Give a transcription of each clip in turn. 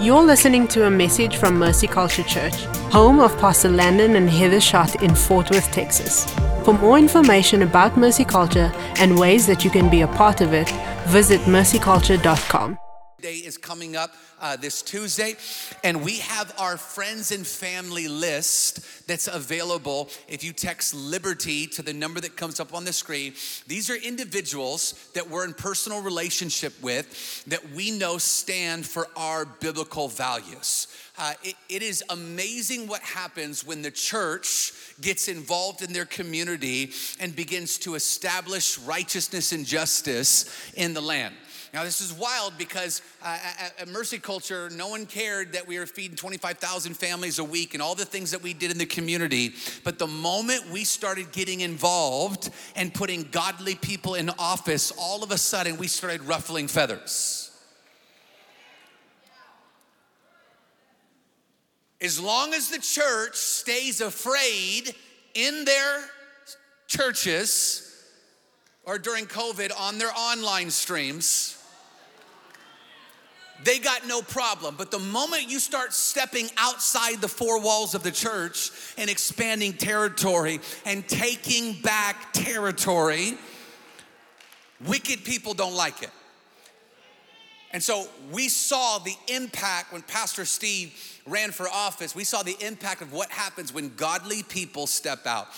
You're listening to a message from Mercy Culture Church, home of Pastor Landon and Heather Schott in Fort Worth, Texas. For more information about Mercy Culture and ways that you can be a part of it, visit mercyculture.com. Day is coming up uh, this Tuesday, and we have our friends and family list that's available if you text Liberty to the number that comes up on the screen. These are individuals that we're in personal relationship with that we know stand for our biblical values. Uh, it, it is amazing what happens when the church gets involved in their community and begins to establish righteousness and justice in the land. Now, this is wild because uh, at, at, Mercy Culture, no one cared that we were feeding 25,000 families a week and all the things that we did in the community. But the moment we started getting involved and putting godly people in office, all of a sudden we started ruffling feathers. As long as the church stays afraid in their churches or during COVID on their online streams, they got no problem. But the moment you start stepping outside the four walls of the church and expanding territory and taking back territory, wicked people don't like it. And so we saw the impact when Pastor Steve ran for office. We saw the impact of what happens when godly people step out.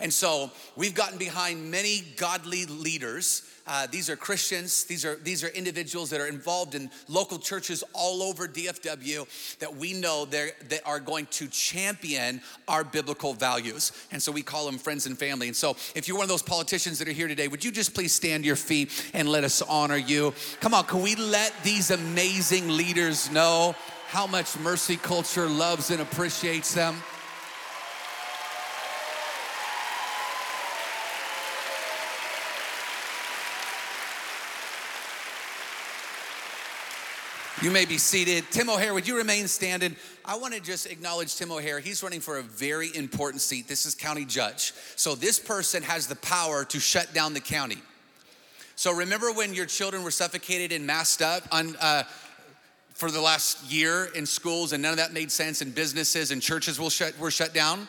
And so we've gotten behind many godly leaders uh, these are Christians. These are these are individuals that are involved in local churches all over DFW that we know that are going to champion our biblical values. And so we call them friends and family. And so if you're one of those politicians that are here today, would you just please stand your feet and let us honor you? Come on, can we let these amazing leaders know how much Mercy Culture loves and appreciates them? You may be seated. Tim O'Hare, would you remain standing? I want to just acknowledge Tim O'Hare. He's running for a very important seat. This is county judge. So this person has the power to shut down the county. So remember when your children were suffocated and masked up on, uh, for the last year in schools and none of that made sense and businesses and churches shut, were shut down?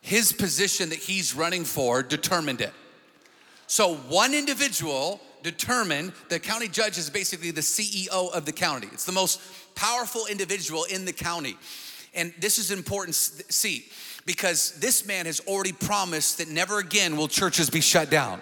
His position that he's running for determined it. So one individual determined the county judge is basically the CEO of the county. It's the most powerful individual in the county. And this is important seat because this man has already promised that never again will churches be shut down.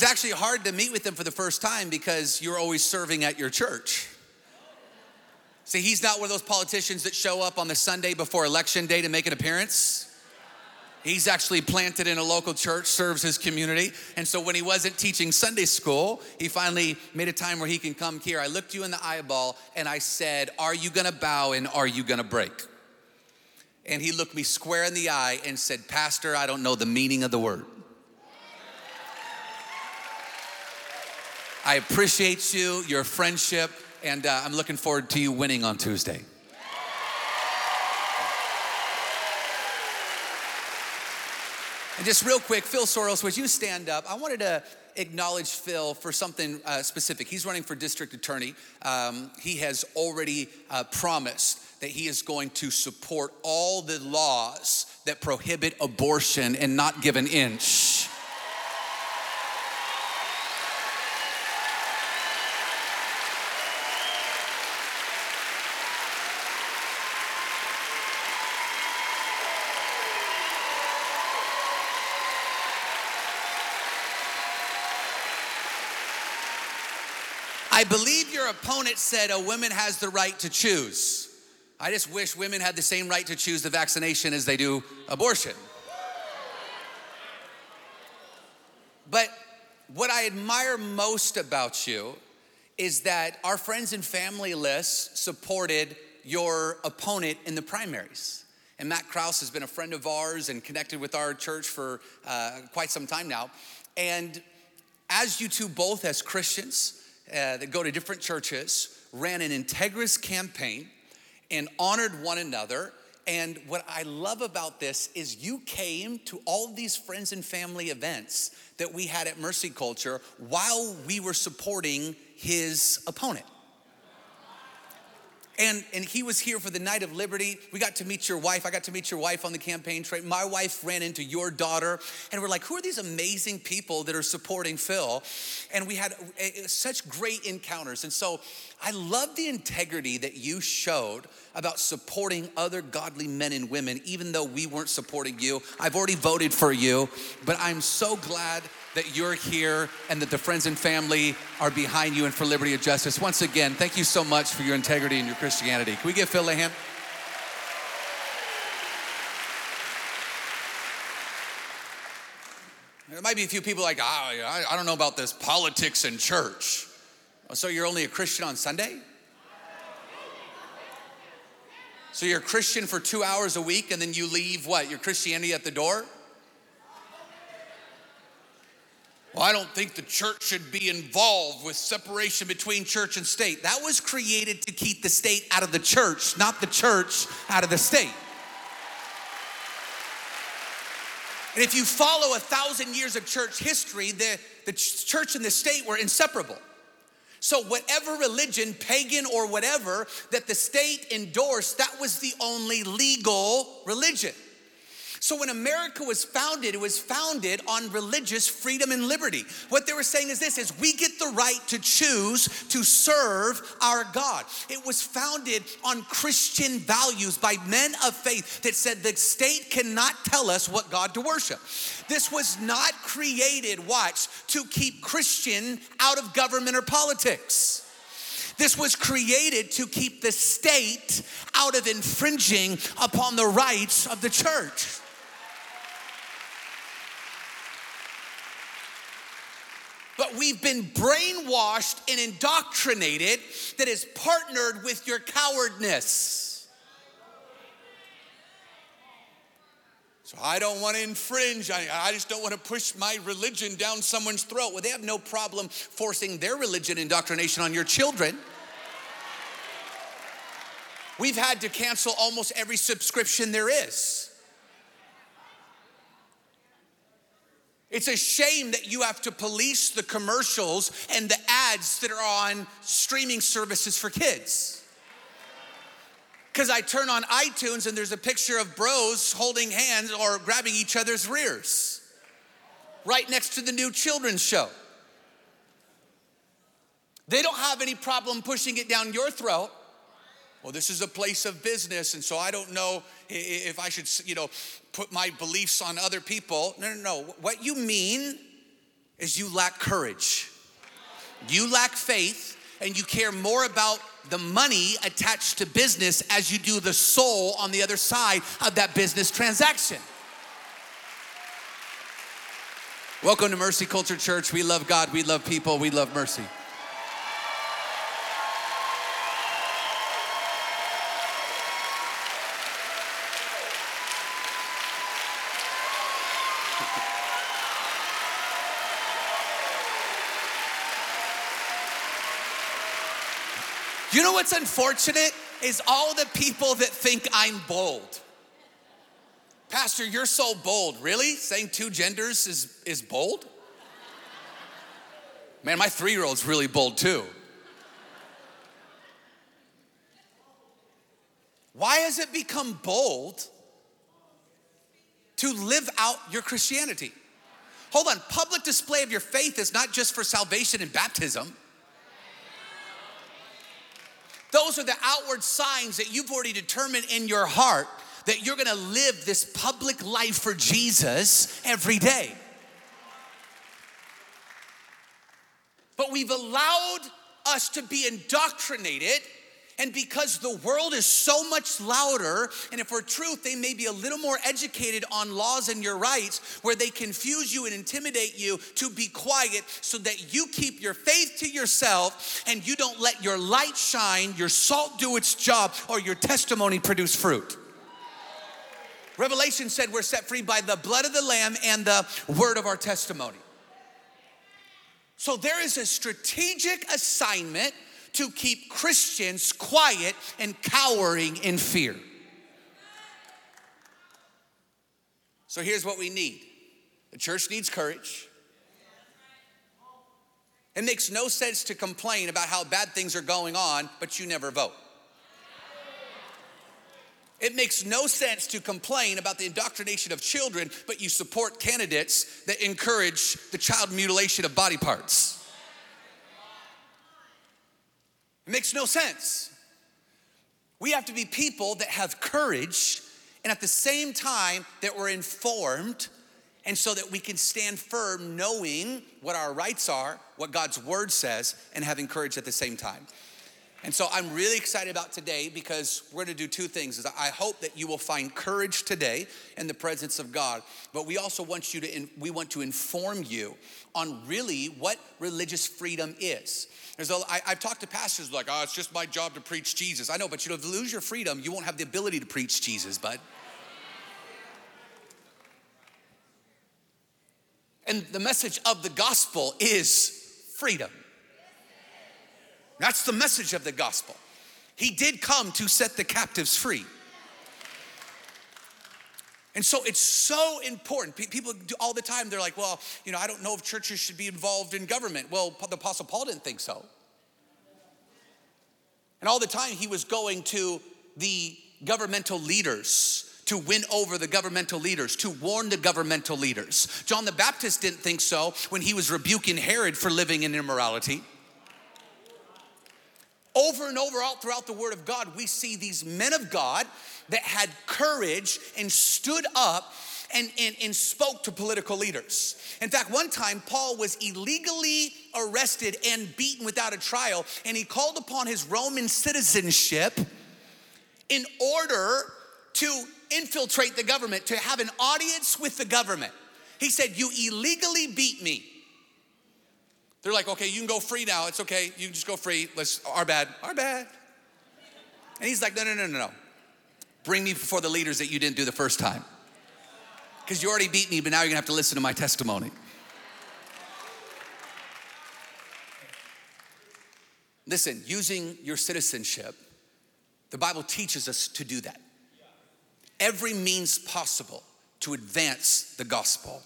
Was actually hard to meet with him for the first time because you're always serving at your church. See, he's not one of those politicians that show up on the Sunday before election day to make an appearance. He's actually planted in a local church, serves his community. And so when he wasn't teaching Sunday school, he finally made a time where he can come here. I looked you in the eyeball and I said, Are you gonna bow and are you gonna break? And he looked me square in the eye and said, Pastor, I don't know the meaning of the word. I appreciate you, your friendship, and uh, I'm looking forward to you winning on Tuesday. And just real quick, Phil Sorrells, would you stand up? I wanted to acknowledge Phil for something uh, specific. He's running for district attorney. Um, he has already uh, promised that he is going to support all the laws that prohibit abortion and not give an inch. I believe your opponent said a woman has the right to choose. I just wish women had the same right to choose the vaccination as they do abortion. But what I admire most about you is that our friends and family list supported your opponent in the primaries. And Matt Krause has been a friend of ours and connected with our church for uh, quite some time now. And as you two both, as Christians uh, that go to different churches, ran an integrous campaign and honored one another. And what I love about this is you came to all these friends and family events that we had at Mercy Culture while we were supporting his opponent and and he was here for the night of liberty. We got to meet your wife. I got to meet your wife on the campaign trail my wife ran into your daughter and we're like who are these amazing people that are supporting phil? And we had a, a, such great encounters. And so i love the integrity that you showed about supporting other godly men and women even though we weren't supporting you. I've already voted for you but i'm so glad that you're here and that the friends and family are behind you and for liberty and justice. Once again, thank you so much for your integrity and your Christianity. Can we give Phil a hand? There might be a few people like, oh, I don't know about this politics and church. Oh, so you're only a Christian on Sunday? So you're a Christian for two hours a week and then you leave what? Your Christianity at the door? Well, I don't think the church should be involved with separation between church and state. That was created to keep the state out of the church, not the church out of the state. And if you follow a thousand years of church history, the, the church and the state were inseparable. So, whatever religion, pagan or whatever, that the state endorsed, that was the only legal religion. So when America was founded, it was founded on religious freedom and liberty. What they were saying is this is we get the right to choose to serve our God. It was founded on Christian values by men of faith that said the state cannot tell us what God to worship. This was not created, watch, to keep Christian out of government or politics. This was created to keep the state out of infringing upon the rights of the church. But we've been brainwashed and indoctrinated that is partnered with your cowardness. So I don't want to infringe. I, I, just don't want to push my religion down someone's throat. Well, they have no problem forcing their religion indoctrination on your children. We've had to cancel almost every subscription there is. It's a shame that you have to police the commercials and the ads that are on streaming services for kids. Because I turn on iTunes and there's a picture of bros holding hands or grabbing each other's rears right next to the new children's show. They don't have any problem pushing it down your throat. Well, this is a place of business, and so I don't know if I should, you know, put my beliefs on other people. No, no, no. What you mean is you lack courage. You lack faith, and you care more about the money attached to business as you do the soul on the other side of that business transaction. Welcome to Mercy Culture Church. We love God, we love people, we love mercy. What's unfortunate is all the people that think I'm bold. Pastor, you're so bold. Really? Saying two genders is, is bold? Man, my three year old's really bold too. Why has it become bold to live out your Christianity? Hold on, public display of your faith is not just for salvation and baptism. Those are the outward signs that you've already determined in your heart that you're gonna live this public life for Jesus every day. But we've allowed us to be indoctrinated and because the world is so much louder, and if we're truth, they may be a little more educated on laws and your rights, where they confuse you and intimidate you to be quiet so that you keep your faith to yourself and you don't let your light shine, your salt do its job, or your testimony produce fruit. Revelation said we're set free by the blood of the Lamb and the word of our testimony. So there is a strategic assignment to keep Christians quiet and cowering in fear. So here's what we need the church needs courage. It makes no sense to complain about how bad things are going on, but you never vote. It makes no sense to complain about the indoctrination of children, but you support candidates that encourage the child mutilation of body parts. It makes no sense. We have to be people that have courage and at the same time that we're informed and so that we can stand firm knowing what our rights are, what God's word says, and having courage at the same time. And so I'm really excited about today because we're going to do two things. Is I hope that you will find courage today in the presence of God, but we also want you to we want to inform you on really what religious freedom is. There's a, I, I've talked to pastors like, oh, it's just my job to preach Jesus. I know, but you know, if you lose your freedom, you won't have the ability to preach Jesus, bud. And the message of the gospel is freedom. That's the message of the gospel. He did come to set the captives free. And so it's so important. People do all the time, they're like, well, you know, I don't know if churches should be involved in government. Well, the Apostle Paul didn't think so. And all the time he was going to the governmental leaders to win over the governmental leaders, to warn the governmental leaders. John the Baptist didn't think so when he was rebuking Herod for living in immorality. Over and over all throughout the Word of God, we see these men of God that had courage and stood up and, and, and spoke to political leaders. In fact, one time, Paul was illegally arrested and beaten without a trial, and he called upon his Roman citizenship in order to infiltrate the government, to have an audience with the government. He said, You illegally beat me. They're like, Okay, you can go free now. It's okay. You can just go free. Let's, our bad, our bad. And he's like, No, no, no, no, no. Bring me before the leaders that you didn't do the first time. Because you already beat me, but now you're gonna have to listen to my testimony. Listen, using your citizenship, the Bible teaches us to do that every means possible to advance the gospel.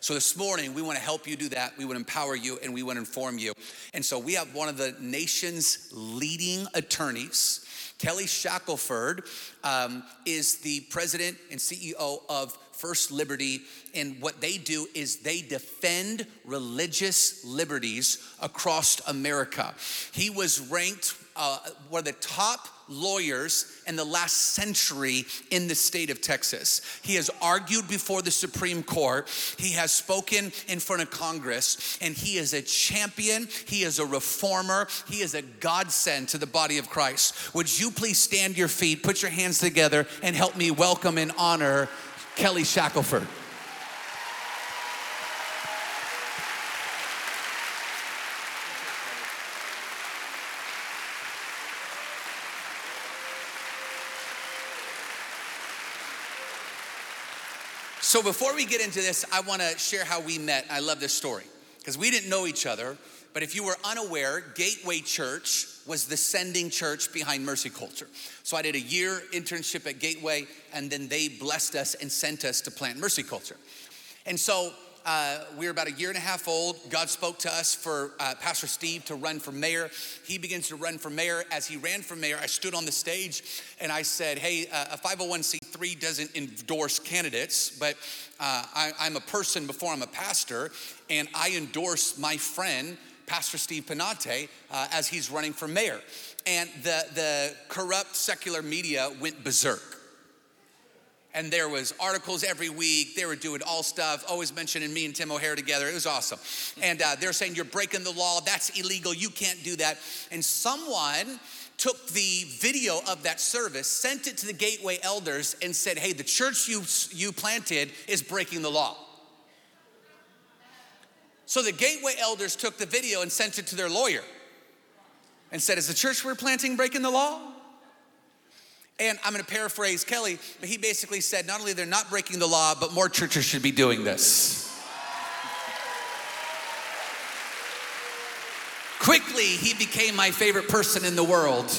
So this morning, we want to help you do that. We want to empower you and we want to inform you. And so we have one of the nation's leading attorneys. Kelly Shackelford um, is the president and CEO of First Liberty, and what they do is they defend religious liberties across America. He was ranked uh, one of the top lawyers in the last century in the state of Texas. He has argued before the Supreme Court, he has spoken in front of Congress, and he is a champion, he is a reformer, he is a godsend to the body of Christ. Would you please stand your feet, put your hands together, and help me welcome and honor Kelly Shackelford? So before we get into this, I want to share how we met. I love this story because we didn't know each other. But if you were unaware, Gateway Church was the sending church behind Mercy Culture. So I did a year internship at Gateway, and then they blessed us and sent us to plant Mercy Culture. And so uh, we were about a year and a half old. God spoke to us for uh, Pastor Steve to run for mayor. He begins to run for mayor. As he ran for mayor, I stood on the stage and I said, Hey, uh, a 501c3 doesn't endorse candidates, but uh, I, I'm a person before I'm a pastor, and I endorse my friend, Pastor Steve Penate, uh, as he's running for mayor. And the, the corrupt secular media went berserk and there was articles every week. They were doing all stuff, always mentioning me and Tim O'Hare together. It was awesome. And uh, they're saying, you're breaking the law. That's illegal. You can't do that. And someone took the video of that service, sent it to the Gateway elders, and said, hey, the church you, you planted is breaking the law. So the Gateway elders took the video and sent it to their lawyer and said, Is the church we're planting breaking the law? And I'm going to paraphrase Kelly, but he basically said not only they're not breaking the law, but more churches should be doing this. Quickly, he became my favorite person in the world.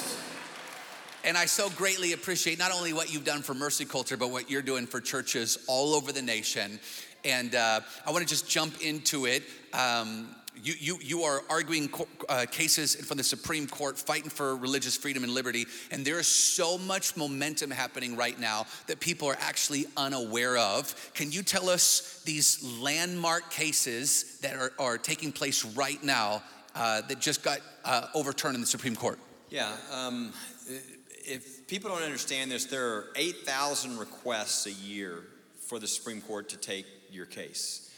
And I so greatly appreciate not only what you've done for Mercy Culture, but what you're doing for churches all over the nation. And uh, I want to just jump into it. Um, you, you, you are arguing uh, cases from the Supreme Court, fighting for religious freedom and liberty, and there is so much momentum happening right now that people are actually unaware of. Can you tell us these landmark cases that are, are taking place right now uh, that just got uh, overturned in the Supreme Court? Yeah. Um, if people don't understand this, there are 8,000 requests a year for the Supreme Court to take your case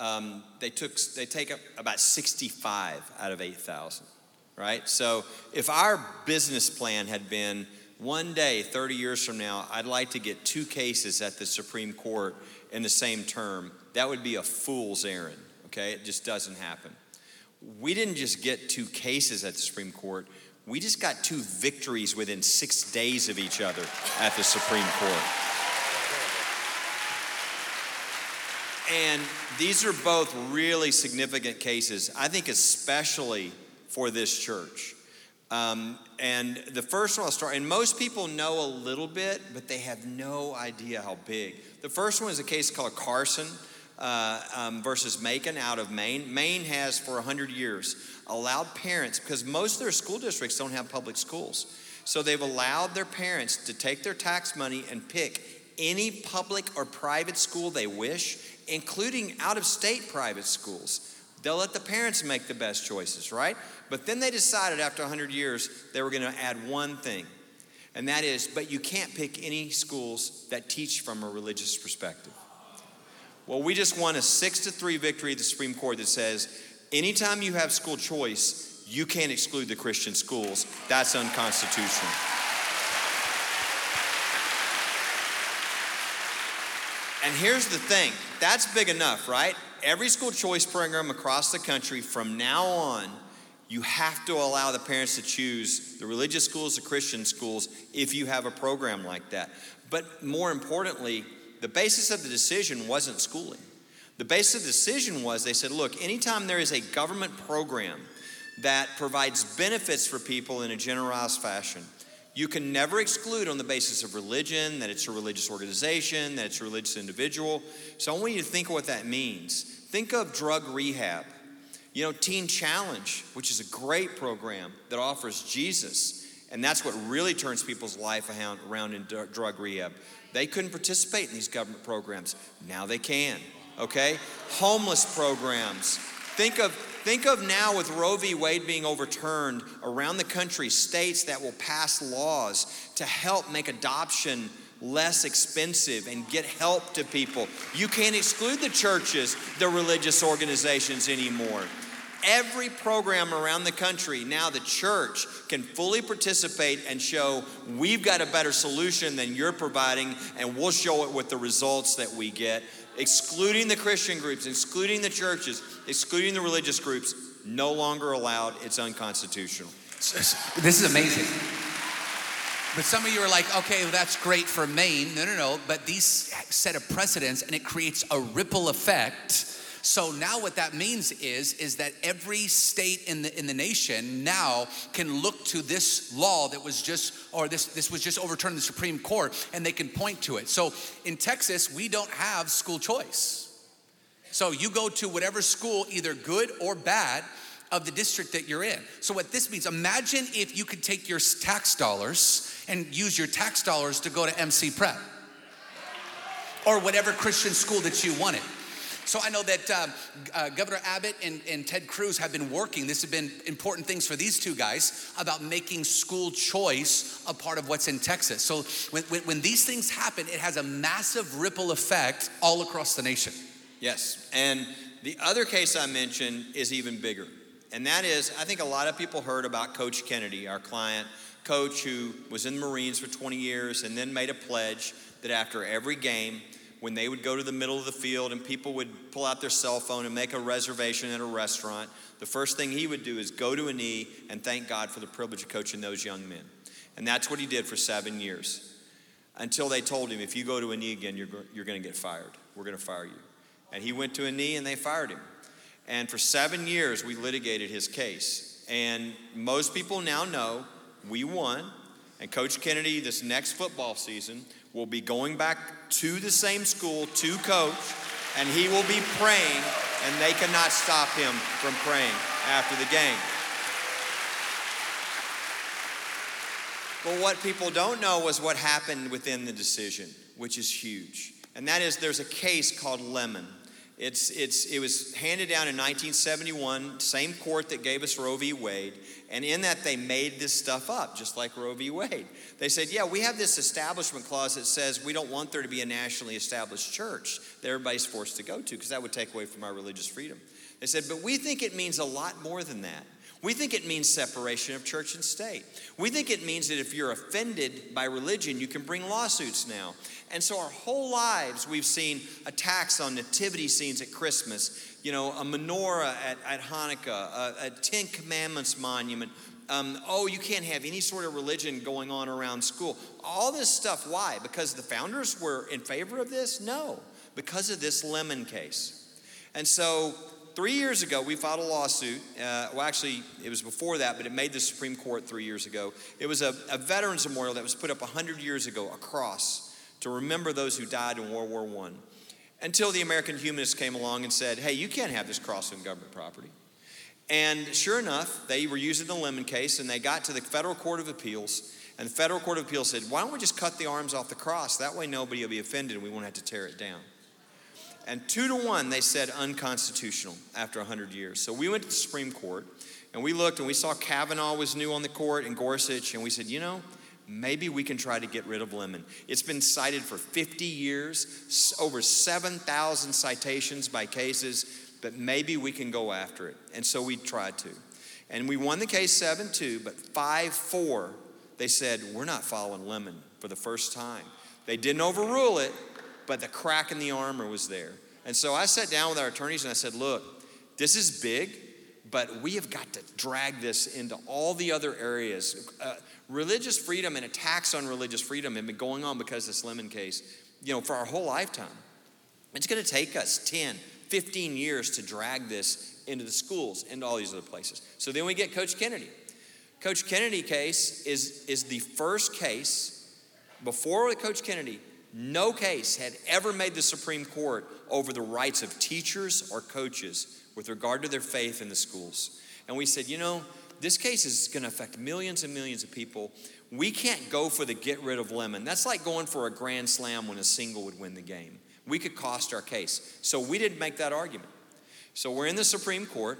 um, they took they take up about 65 out of 8,000, right? So if our business plan had been one day, 30 years from now, I'd like to get two cases at the Supreme Court in the same term, that would be a fool's errand, okay? It just doesn't happen. We didn't just get two cases at the Supreme Court, we just got two victories within six days of each other at the Supreme Court. And these are both really significant cases, I think, especially for this church. Um, and the first one I'll start, and most people know a little bit, but they have no idea how big. The first one is a case called Carson uh, um, versus Makin out of Maine. Maine has, for 100 years, allowed parents, because most of their school districts don't have public schools, so they've allowed their parents to take their tax money and pick any public or private school they wish including out of state private schools. They'll let the parents make the best choices, right? But then they decided after 100 years they were going to add one thing, and that is, but you can't pick any schools that teach from a religious perspective. Well, we just won a six to three victory at the Supreme Court that says anytime you have school choice, you can't exclude the Christian schools. That's unconstitutional. And here's the thing that's big enough, right? Every school choice program across the country from now on, you have to allow the parents to choose the religious schools, the Christian schools, if you have a program like that. But more importantly, the basis of the decision wasn't schooling. The basis of the decision was they said, look, anytime there is a government program that provides benefits for people in a generous fashion, you can never exclude on the basis of religion, that it's a religious organization, that it's a religious individual. So I want you to think of what that means. Think of drug rehab. You know, Teen Challenge, which is a great program that offers Jesus, and that's what really turns people's life around in drug rehab. They couldn't participate in these government programs. Now they can, okay? Homeless programs. Think of Think of now with Roe v. Wade being overturned around the country, states that will pass laws to help make adoption less expensive and get help to people. You can't exclude the churches, the religious organizations anymore. Every program around the country, now the church can fully participate and show we've got a better solution than you're providing, and we'll show it with the results that we get excluding the Christian groups, excluding the churches, excluding the religious groups, no longer allowed. It's unconstitutional. This is amazing. But some of you are like, okay, well, that's great for Maine. No, no, no. But these set a precedents and it creates a ripple effect so now what that means is is that every state in the in the nation now can look to this law that was just or this this was just overturned in the Supreme Court and they can point to it. So in Texas, we don't have school choice. So you go to whatever school either good or bad of the district that you're in. So what this means, imagine if you could take your tax dollars and use your tax dollars to go to MC Prep or whatever Christian school that you wanted. So I know that uh, uh, Governor Abbott and, and Ted Cruz have been working, this has been important things for these two guys, about making school choice a part of what's in Texas. So when, when, when these things happen, it has a massive ripple effect all across the nation. Yes. And the other case I mentioned is even bigger. And that is, I think a lot of people heard about Coach Kennedy, our client, coach who was in the Marines for 20 years and then made a pledge that after every game, when they would go to the middle of the field and people would pull out their cell phone and make a reservation at a restaurant, the first thing he would do is go to a knee and thank God for the privilege of coaching those young men. And that's what he did for seven years until they told him, if you go to a knee again, you're, you're going to get fired. We're going to fire you. And he went to a knee and they fired him. And for seven years, we litigated his case. And most people now know we won. And Coach Kennedy, this next football season, will be going back to the same school to coach, and he will be praying, and they cannot stop him from praying after the game. But what people don't know was what happened within the decision, which is huge. And that is there's a case called Lemon. It's, it's, it was handed down in 1971, same court that gave us Roe v. Wade. And in that, they made this stuff up, just like Roe v. Wade. They said, Yeah, we have this establishment clause that says we don't want there to be a nationally established church that everybody's forced to go to, because that would take away from our religious freedom. They said, But we think it means a lot more than that. We think it means separation of church and state. We think it means that if you're offended by religion, you can bring lawsuits now. And so, our whole lives, we've seen attacks on nativity scenes at Christmas, you know, a menorah at, at Hanukkah, a, a Ten Commandments monument. Um, oh, you can't have any sort of religion going on around school. All this stuff. Why? Because the founders were in favor of this? No, because of this lemon case. And so, three years ago, we filed a lawsuit. Uh, well, actually, it was before that, but it made the Supreme Court three years ago. It was a, a veterans memorial that was put up 100 years ago, a cross, to remember those who died in World War I. Until the American humanists came along and said, hey, you can't have this cross on government property. And sure enough, they were using the Lemon case, and they got to the Federal Court of Appeals. And the Federal Court of Appeals said, why don't we just cut the arms off the cross? That way nobody will be offended and we won't have to tear it down. And two to one, they said unconstitutional after 100 years. So we went to the Supreme Court and we looked and we saw Kavanaugh was new on the court and Gorsuch, and we said, you know, maybe we can try to get rid of Lemon. It's been cited for 50 years, over 7,000 citations by cases, but maybe we can go after it. And so we tried to. And we won the case 7 2, but 5 4, they said, we're not following Lemon for the first time. They didn't overrule it, but the crack in the armor was there. And so I sat down with our attorneys and I said, look, this is big, but we have got to drag this into all the other areas. Uh, religious freedom and attacks on religious freedom have been going on because of this Lemon case, you know, for our whole lifetime. It's going to take us 10, 15 years to drag this into the schools, into all these other places. So then we get Coach Kennedy. Coach Kennedy case is, is the first case before Coach Kennedy no case had ever made the Supreme Court over the rights of teachers or coaches with regard to their faith in the schools. And we said, you know, this case is going to affect millions and millions of people. We can't go for the get rid of lemon. That's like going for a grand slam when a single would win the game. We could cost our case. So we didn't make that argument. So we're in the Supreme Court,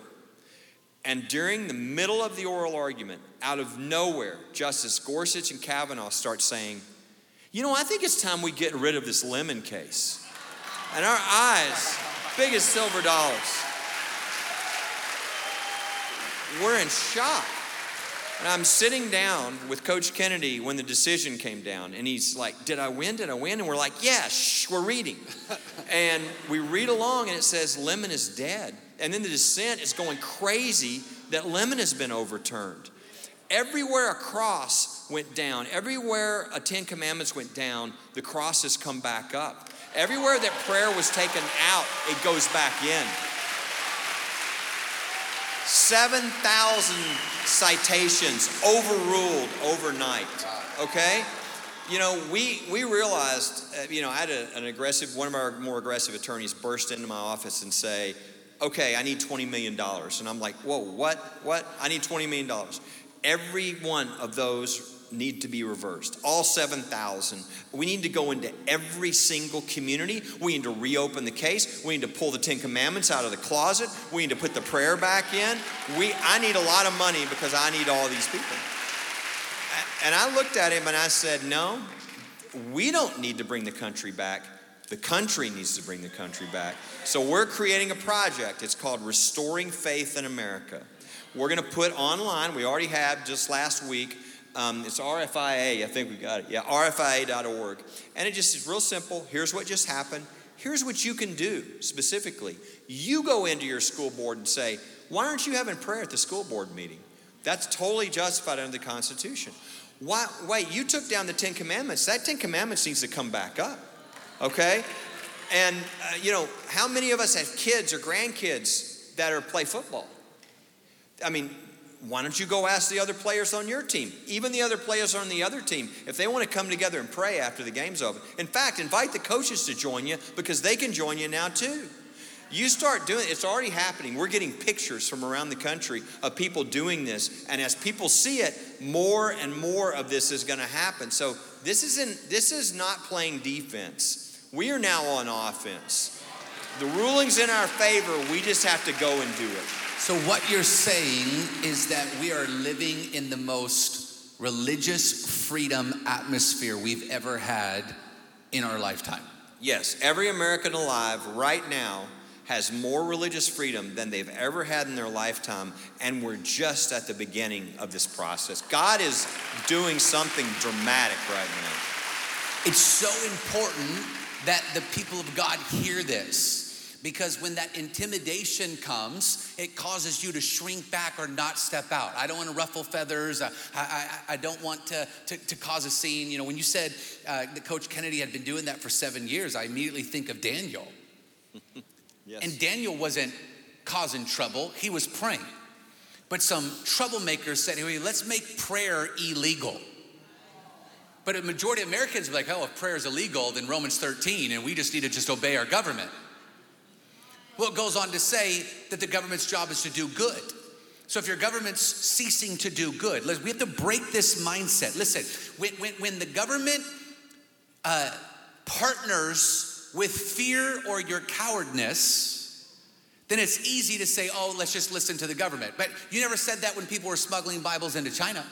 and during the middle of the oral argument, out of nowhere, Justice Gorsuch and Kavanaugh start saying, you know, I think it's time we get rid of this lemon case. And our eyes, big as silver dollars. We're in shock. And I'm sitting down with Coach Kennedy when the decision came down, and he's like, Did I win? Did I win? And we're like, Yeah, shh, we're reading. and we read along, and it says, Lemon is dead. And then the dissent is going crazy that Lemon has been overturned. Everywhere a cross went down, everywhere a Ten Commandments went down, the cross has come back up. Everywhere that prayer was taken out, it goes back in. 7,000 citations overruled overnight. Okay? You know, we, we realized, uh, you know, I had a, an aggressive, one of our more aggressive attorneys burst into my office and say, okay, I need $20 million. And I'm like, whoa, what? What? I need $20 million. Every one of those need to be reversed. All 7,000. We need to go into every single community. We need to reopen the case. We need to pull the Ten Commandments out of the closet. We need to put the prayer back in. We, I need a lot of money because I need all these people. And I looked at him and I said, No, we don't need to bring the country back. The country needs to bring the country back. So we're creating a project. It's called Restoring Faith in America. We're going to put online, we already have just last week, um, it's RFIA, I think we got it. Yeah, RFIA.org. And it just is real simple. Here's what just happened. Here's what you can do specifically. You go into your school board and say, Why aren't you having prayer at the school board meeting? That's totally justified under the Constitution. Why, wait, you took down the Ten Commandments. That Ten Commandments needs to come back up, okay? And, uh, you know, how many of us have kids or grandkids that are play football? I mean, why don't you go ask the other players on your team, even the other players on the other team, if they want to come together and pray after the game's over? In fact, invite the coaches to join you because they can join you now too. You start doing it, it's already happening. We're getting pictures from around the country of people doing this. And as people see it, more and more of this is going to happen. So this isn't this is not playing defense. We are now on offense. The ruling's in our favor. We just have to go and do it. So, what you're saying is that we are living in the most religious freedom atmosphere we've ever had in our lifetime. Yes, every American alive right now has more religious freedom than they've ever had in their lifetime, and we're just at the beginning of this process. God is doing something dramatic right now. It's so important that the people of God hear this because when that intimidation comes, it causes you to shrink back or not step out. I don't want to ruffle feathers. I, I, I don't want to, to, to, cause a scene. You know, when you said uh, that Coach Kennedy had been doing that for seven years, I immediately think of Daniel. Yes. And Daniel wasn't causing trouble, he was praying. But some troublemakers said, hey, let's make prayer illegal. But a majority of Americans are like, oh, if prayer is illegal, then Romans 13, and we just need to just obey our government. Well, it goes on to say that the government's job is to do good. So if your government's ceasing to do good, we have to break this mindset. Listen, when, when, when the government uh, partners with fear or your cowardness, then it's easy to say, oh, let's just listen to the government. But you never said that when people were smuggling Bibles into China.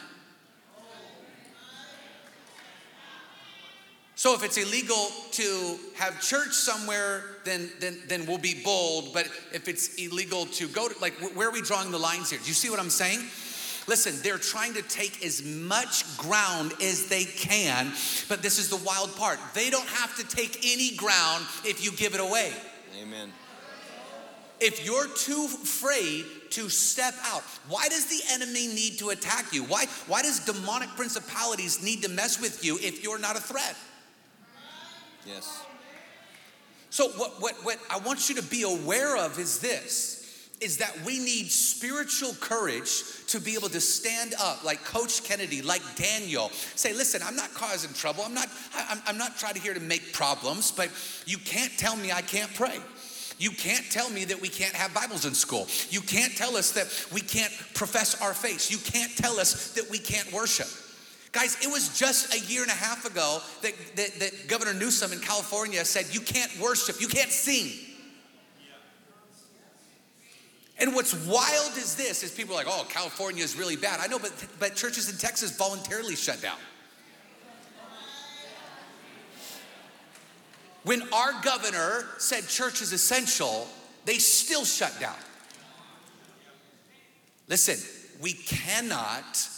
So if it's illegal to have church somewhere, then, then, then we'll be bold. But if it's illegal to go to, like, where are we drawing the lines here? Do you see what I'm saying? Listen, they're trying to take as much ground as they can, but this is the wild part. They don't have to take any ground if you give it away. Amen. If you're too afraid to step out, why does the enemy need to attack you? Why, why does demonic principalities need to mess with you if you're not a threat? Yes. So, what, what, what I want you to be aware of is this is that we need spiritual courage to be able to stand up like coach kennedy like daniel say listen i'm not causing trouble i'm not i'm, I'm not trying to here to make problems but you can't tell me i can't pray you can't tell me that we can't have Bibles in school. You can't tell us that we can't profess our faith. You can't tell us that we can't worship. Guys, it was just a year and a half ago that, that, that Governor Newsom in California said, You can't worship, you can't sing. And what's wild is this is people are like, oh, California is really bad. I know, but, but churches in Texas voluntarily shut down. When our governor said church is essential, they still shut down. Listen, we cannot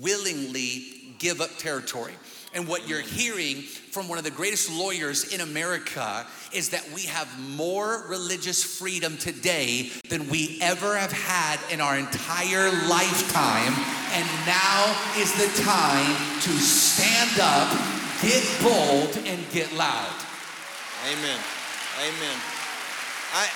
willingly give up territory. And what you're hearing from one of the greatest lawyers in America is that we have more religious freedom today than we ever have had in our entire lifetime. And now is the time to stand up, get bold, and get loud. Amen. Amen. I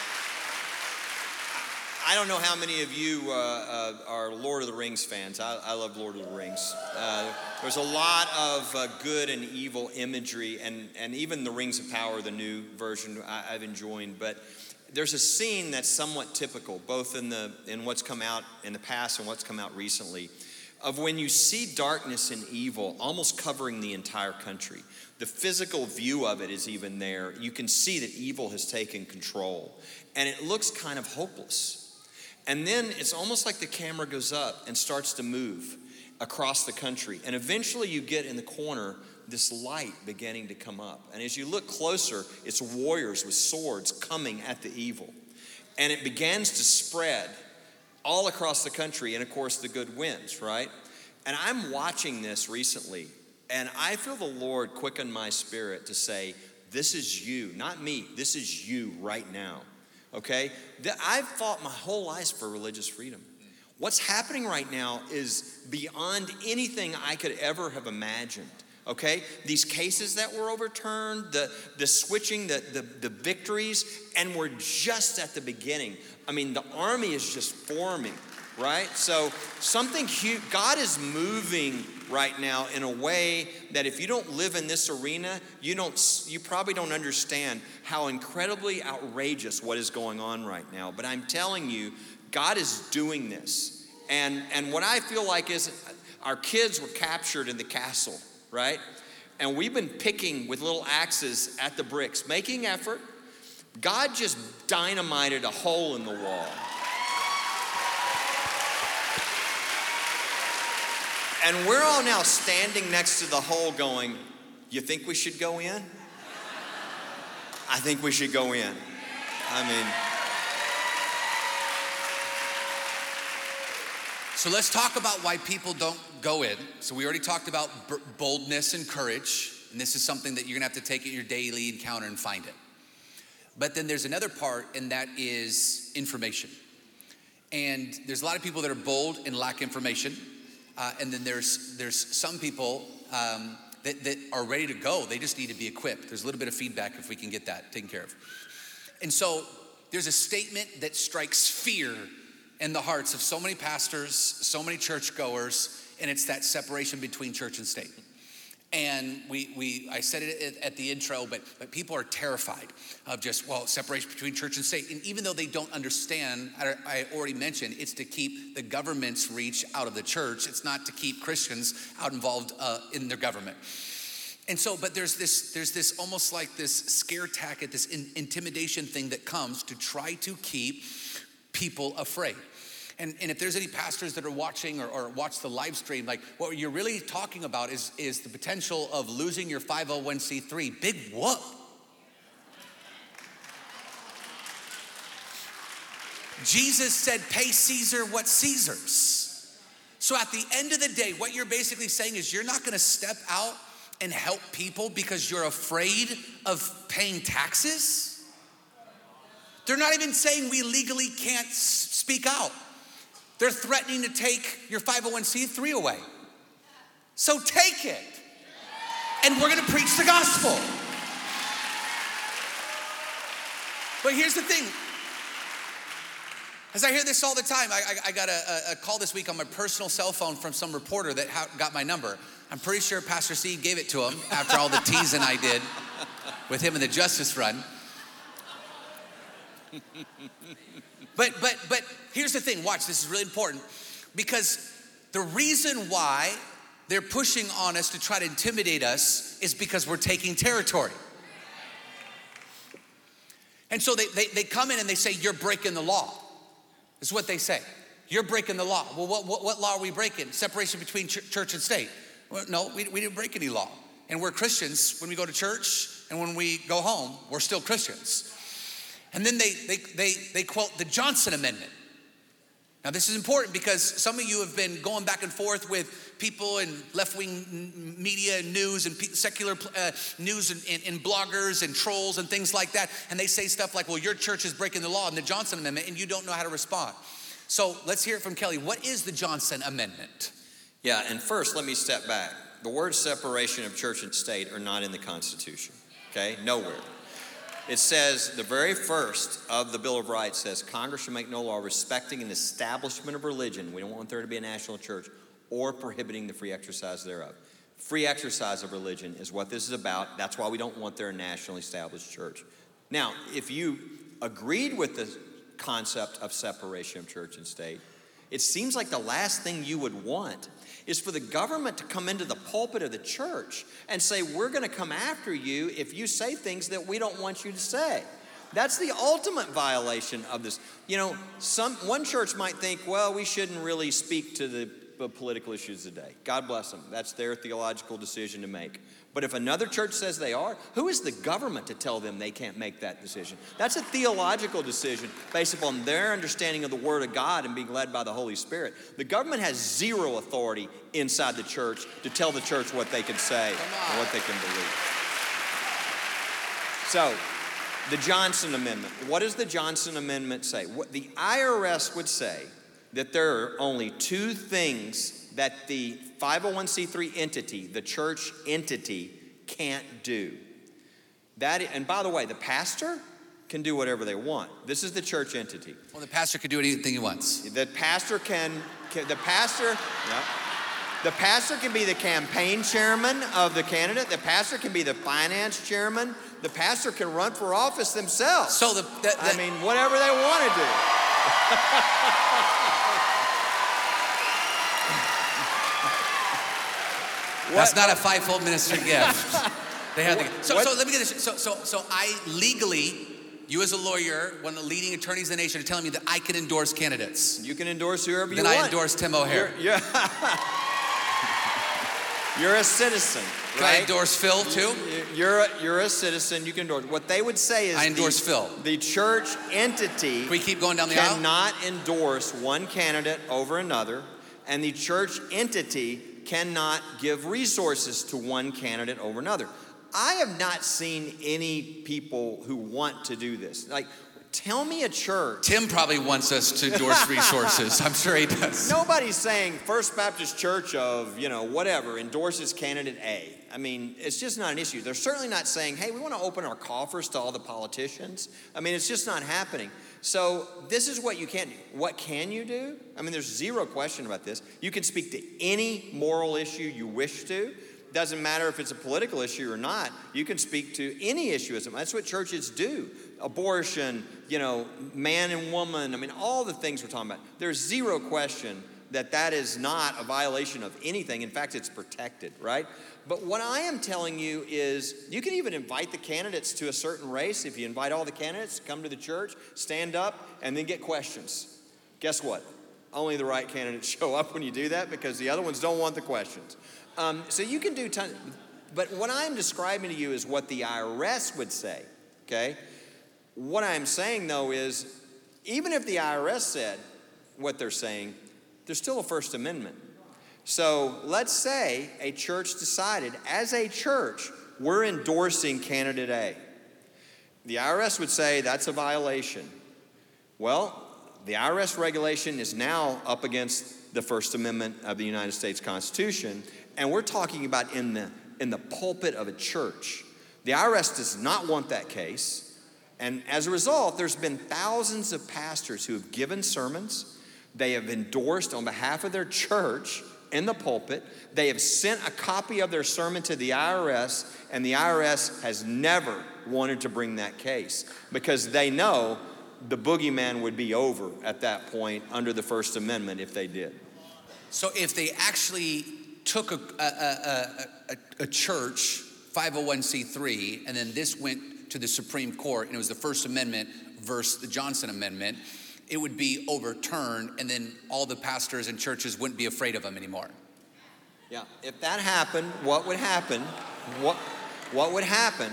I don't know how many of you uh, uh, are Lord of the Rings fans. I, I love Lord of the Rings. Uh, there's a lot of uh, good and evil imagery, and, and even the Rings of Power, the new version, I, have enjoyed. But there's a scene that's somewhat typical, both in, the, in what's come out in the past and what's come out recently, of when you see darkness and evil almost covering the entire country. The physical view of it is even there. You can see that evil has taken control, and it looks kind of hopeless. And then it's almost like the camera goes up and starts to move across the country. And eventually you get in the corner this light beginning to come up. And as you look closer, it's warriors with swords coming at the evil. And it begins to spread all across the country. And of course, the good wins, right? And I'm watching this recently, and I feel the Lord quicken my spirit to say, This is you, not me. This is you right now okay? That I've fought my whole life for religious freedom. What's happening right now is beyond anything I could ever have imagined. Okay, these cases that were overturned, the, the switching, the, the, the victories, and we're just at the beginning. I mean, the army is just forming. right? So something huge, God is moving right now in a way that if you don't live in this arena, you don't you probably don't understand how incredibly outrageous what is going on right now. But I'm telling you, God is doing this. And and what I feel like is our kids were captured in the castle, right? And we've been picking with little axes at the bricks, making effort. God just dynamited a hole in the wall. And we're all now standing next to the hole going, You think we should go in? I think we should go in. I mean, So let's talk about why people don't go in. So we already talked about b- boldness and courage, and this is something that you're gonna have to take at your daily encounter and find it. But then there's another part, and that is information. And there's a lot of people that are bold and lack information. Uh, and then there's there's some people um, that, that are ready to go. They just need to be equipped. There's a little bit of feedback if we can get that taken care of. And so there's a statement that strikes fear in the hearts of so many pastors, so many churchgoers, and it's that separation between church and state. And we, we, I said it at the intro, but, but people are terrified of just, well, separation between church and state. And even though they don't understand, I, already mentioned, it's to keep the government's reach out of the church. It's not to keep Christians out involved uh, in their government. And so, but there's this, there's this almost like this scare tactic, this in, intimidation thing that comes to try to keep people afraid. And, and if there's any pastors that are watching or, or watch the live stream, like what you're really talking about is, is the potential of losing your 501c3. Big whoop. Jesus said, pay Caesar what Caesar's. So at the end of the day, what you're basically saying is you're not gonna step out and help people because you're afraid of paying taxes? They're not even saying we legally can't speak out. They're threatening to take your 501c3 away. So take it. And we're gonna preach the gospel. But here's the thing. As I hear this all the time, I, I, I got a, a, call this week on my personal cell phone from some reporter that ha- got my number. I'm pretty sure Pastor Steve gave it to him after all the teasing I did with him in the Justice Run. But but but here's the thing, watch, this is really important because the reason why they're pushing on us to try to intimidate us is because we're taking territory. And so they, they, they come in and they say, You're breaking the law. Is what they say. You're breaking the law. Well, what, what, what law are we breaking? Separation between ch- church and state. Well, no, we, we didn't break any law. And we're Christians when we go to church and when we go home, we're still Christians. And then they, they, they, they quote the Johnson Amendment. Now, this is important because some of you have been going back and forth with people in left wing media and news and secular uh, news and, and, and, bloggers and trolls and things like that. And they say stuff like, well, your church is breaking the law in the Johnson Amendment, and you don't know how to respond. So let's hear it from Kelly. What is the Johnson Amendment? Yeah, and first, let me step back. The words separation of church and state are not in the Constitution, okay? Nowhere. It says, the very first of the Bill of Rights says, Congress shall make no law respecting an establishment of religion. We don't want there to be a national church or prohibiting the free exercise thereof. Free exercise of religion is what this is about. That's why we don't want there a nationally established church. Now, if you agreed with the concept of separation of church and state, it seems like the last thing you would want is for the government to come into the pulpit of the church and say, We're going to come after you if you say things that we don't want you to say. That's the ultimate violation of this. You know, some one church might think, well, we shouldn't really speak to the political issues today. God bless them. That's their theological decision to make. But if another church says they are, who is the government to tell them they can't make that decision? That's a theological decision based upon their understanding of the Word of God and being led by the Holy Spirit. The government has zero authority inside the church to tell the church what they can say and what they can believe. So, the Johnson Amendment. What does the Johnson Amendment say? What the IRS would say that there are only two things that the 501c3 entity, the church entity, can't do. That, and by the way, the pastor can do whatever they want. This is the church entity. Well, the pastor can do anything he wants. The pastor can, can the pastor, yeah. The pastor can be the campaign chairman of the candidate. The pastor can be the finance chairman. The pastor can run for office themselves. So the, the, the I mean, whatever they want to do. That's not a fivefold minister gift. they have the, so, so let me get this. So, so, so I legally, you as a lawyer, one of the leading attorneys in the nation, are telling me that I can endorse candidates. You can endorse whoever you then want. I endorse Tim O'Hare. You're, you're, a citizen, Can right? I endorse Phil too? You're a, you're a citizen. You can endorse. What they would say is I endorse the, Phil. The church entity Can we keep going down the aisle? cannot endorse one candidate over another, and the church entity cannot give resources to one candidate over another. I have not seen any people who want to do this. Like, tell me a church. Tim probably wants us to endorse resources. I'm sure he does. Nobody's saying First Baptist Church of, you know, whatever endorses candidate A. I mean, it's just not an issue. They're certainly not saying, hey, we want to open our coffers to all the politicians. I mean, it's just not happening. So, this is what you can't do. What can you do? I mean, there's zero question about this. You can speak to any moral issue you wish to. Doesn't matter if it's a political issue or not. You can speak to any issue. That's what churches do. Abortion, you know, man and woman. I mean, all the things we're talking about. There's zero question that that is not a violation of anything. In fact, it's protected, right? But what I am telling you is you can even invite the candidates to a certain race. If you invite all the candidates to come to the church, stand up, and then get questions. Guess what? Only the right candidates show up when you do that because the other ones don't want the questions. Um, so you can do tons. But what I'm describing to you is what the IRS would say, okay? What I'm saying though is even if the IRS said what they're saying, there's still a First Amendment. So let's say a church decided, as a church, we're endorsing candidate A. The IRS would say that's a violation. Well, the IRS regulation is now up against the First Amendment of the United States Constitution, and we're talking about in the, in the pulpit of a church. The IRS does not want that case, and as a result, there's been thousands of pastors who have given sermons. They have endorsed on behalf of their church in the pulpit. They have sent a copy of their sermon to the IRS, and the IRS has never wanted to bring that case because they know the boogeyman would be over at that point under the First Amendment if they did. So if they actually took a, a, a, a, church, 501c3, and then this went to the Supreme Court, and it was the First Amendment versus the Johnson Amendment, it would be overturned, and then all the pastors and churches wouldn't be afraid of them anymore. Yeah, if that happened, what would happen? What, what would happen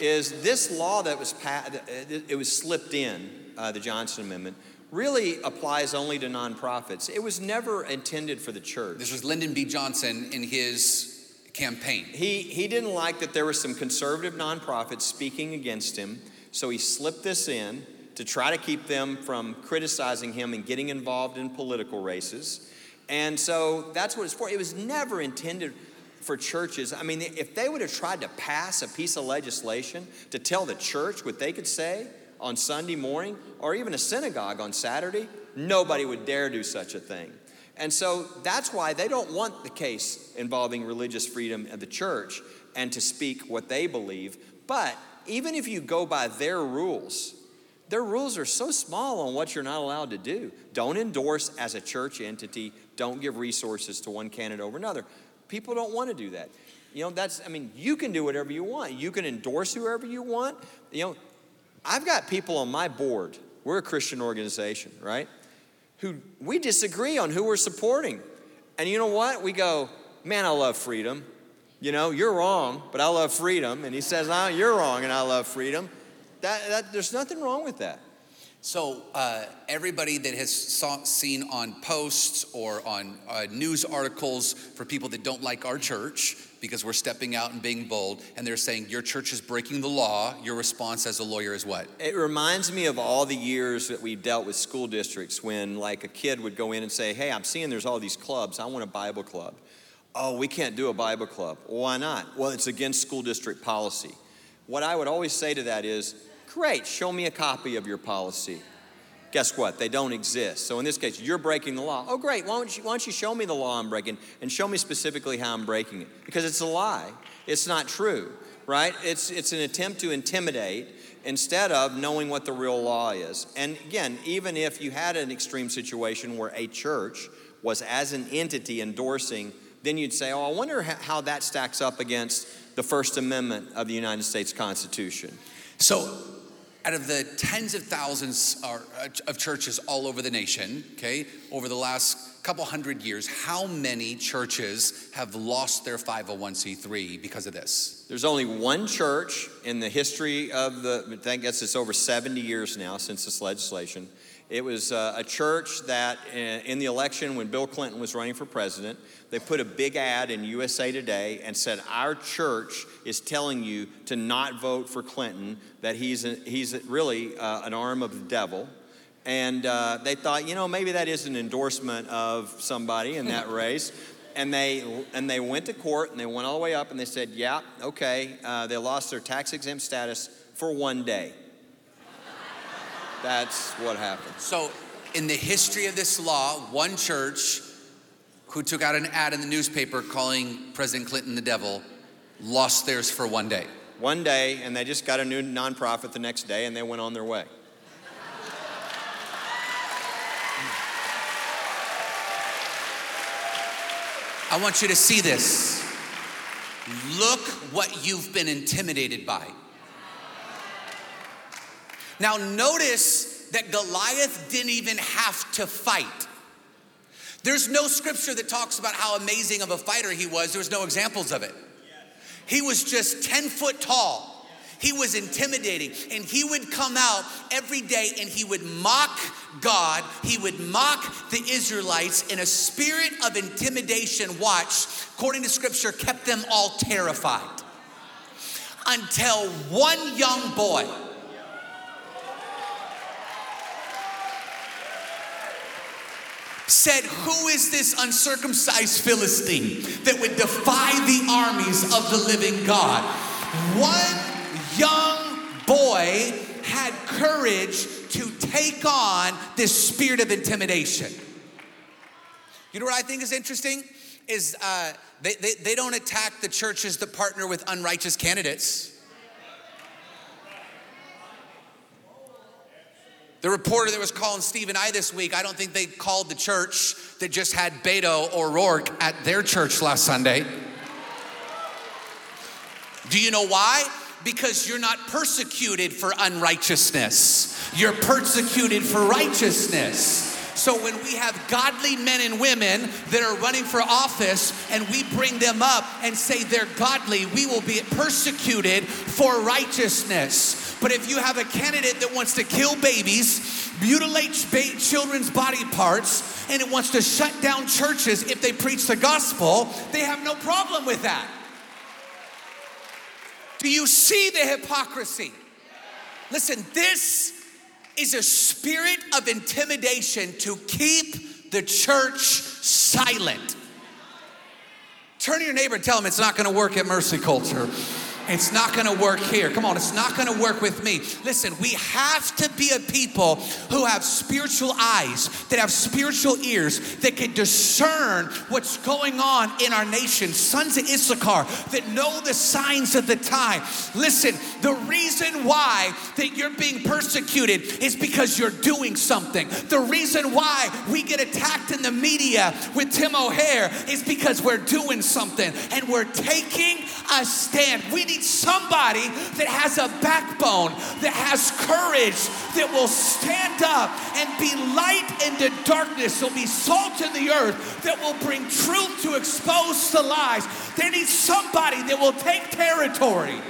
is this law that was passed, it was slipped in, uh, the Johnson Amendment, really applies only to nonprofits. It was never intended for the church. This was Lyndon B. Johnson in his campaign. He, he didn't like that there were some conservative nonprofits speaking against him, so he slipped this in to try to keep them from criticizing him and getting involved in political races. And so that's what it's for. It was never intended for churches. I mean, if they would have tried to pass a piece of legislation to tell the church what they could say on Sunday morning or even a synagogue on Saturday, nobody would dare do such a thing. And so that's why they don't want the case involving religious freedom of the church and to speak what they believe. But even if you go by their rules, their rules are so small on what you're not allowed to do. Don't endorse as a church entity, don't give resources to one candidate over another. People don't want to do that. You know, that's, I mean, you can do whatever you want. You can endorse whoever you want. You know, I've got people on my board, we're a Christian organization, right? Who we disagree on who we're supporting. And you know what? We go, man, I love freedom. You know, you're wrong, but I love freedom. And he says, no, you're wrong, and I love freedom. That, that, there's nothing wrong with that. So uh, everybody that has saw, seen on posts or on uh, news articles for people that don't like our church because we're stepping out and being bold, and they're saying your church is breaking the law. Your response as a lawyer is what? It reminds me of all the years that we dealt with school districts when, like, a kid would go in and say, "Hey, I'm seeing there's all these clubs. I want a Bible club." Oh, we can't do a Bible club. Why not? Well, it's against school district policy. What I would always say to that is, Great, show me a copy of your policy. Guess what? They don't exist. So in this case, you're breaking the law. Oh, great. Why don't, you, why don't you show me the law I'm breaking and show me specifically how I'm breaking it? Because it's a lie. It's not true, right? It's, it's an attempt to intimidate instead of knowing what the real law is. And again, even if you had an extreme situation where a church was as an entity endorsing, then you'd say, oh, I wonder how that stacks up against the First Amendment of the United States Constitution. So, out of the tens of thousands uh, of churches all over the nation, okay, over the last couple hundred years, how many churches have lost their 501c3 because of this? There's only one church in the history of the, I guess it's over 70 years now since this legislation. It was uh, a church that uh, in the election when Bill Clinton was running for president, they put a big ad in USA Today and said, Our church is telling you to not vote for Clinton, that he's, a, he's really uh, an arm of the devil. And uh, they thought, you know, maybe that is an endorsement of somebody in that race. And they, and they went to court and they went all the way up and they said, yeah, okay, uh, they lost their tax exempt status for one day. That's what happened. So, in the history of this law, one church who took out an ad in the newspaper calling President Clinton the devil lost theirs for one day. One day, and they just got a new nonprofit the next day and they went on their way. I want you to see this. Look what you've been intimidated by. Now, notice that Goliath didn't even have to fight. There's no scripture that talks about how amazing of a fighter he was, there was no examples of it. He was just 10 foot tall. He was intimidating, and he would come out every day and he would mock God. He would mock the Israelites in a spirit of intimidation. Watch, according to scripture, kept them all terrified until one young boy said, Who is this uncircumcised Philistine that would defy the armies of the living God? One young boy had courage to take on this spirit of intimidation. You know what I think is interesting? Is uh, they, they, they don't attack the churches that partner with unrighteous candidates. The reporter that was calling Steve and I this week, I don't think they called the church that just had Beto O'Rourke at their church last Sunday. Do you know why? Because you're not persecuted for unrighteousness, you're persecuted for righteousness. So when we have godly men and women that are running for office and we bring them up and say they're godly, we will be persecuted for righteousness. But if you have a candidate that wants to kill babies, mutilate children's body parts, and it wants to shut down churches if they preach the gospel, they have no problem with that. Do you see the hypocrisy? Listen, this is a spirit of intimidation to keep the church silent. Turn to your neighbor and tell him it's not gonna work at Mercy Culture. It's not gonna work here. Come on, it's not gonna work with me. Listen, we have to be a people who have spiritual eyes, that have spiritual ears, that can discern what's going on in our nation. Sons of Issachar that know the signs of the time. Listen, the reason why that you're being persecuted is because you're doing something. The reason why we get attacked in the media with Tim O'Hare is because we're doing something and we're taking a stand. We need need somebody that has a backbone, that has courage, that will stand up and be light in the darkness, will be salt in the earth, that will bring truth to expose the lies. They need somebody that will take territory.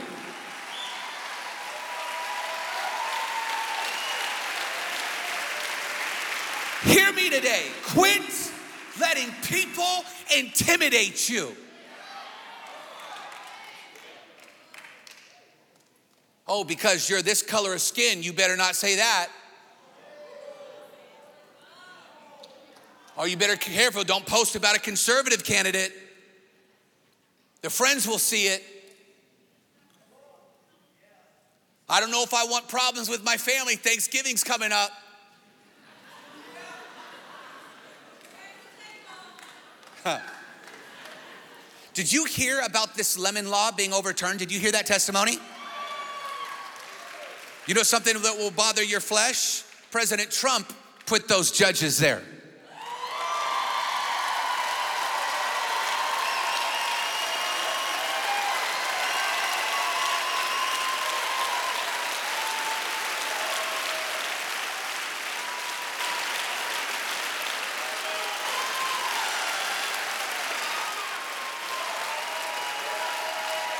Hear me today. Quit letting people intimidate you. Oh, because you're this color of skin, you better not say that. Or oh, you better be careful, don't post about a conservative candidate. The friends will see it. I don't know if I want problems with my family. Thanksgiving's coming up. Huh. Did you hear about this lemon law being overturned? Did you hear that testimony? You know something that will bother your flesh? President Trump put those judges there.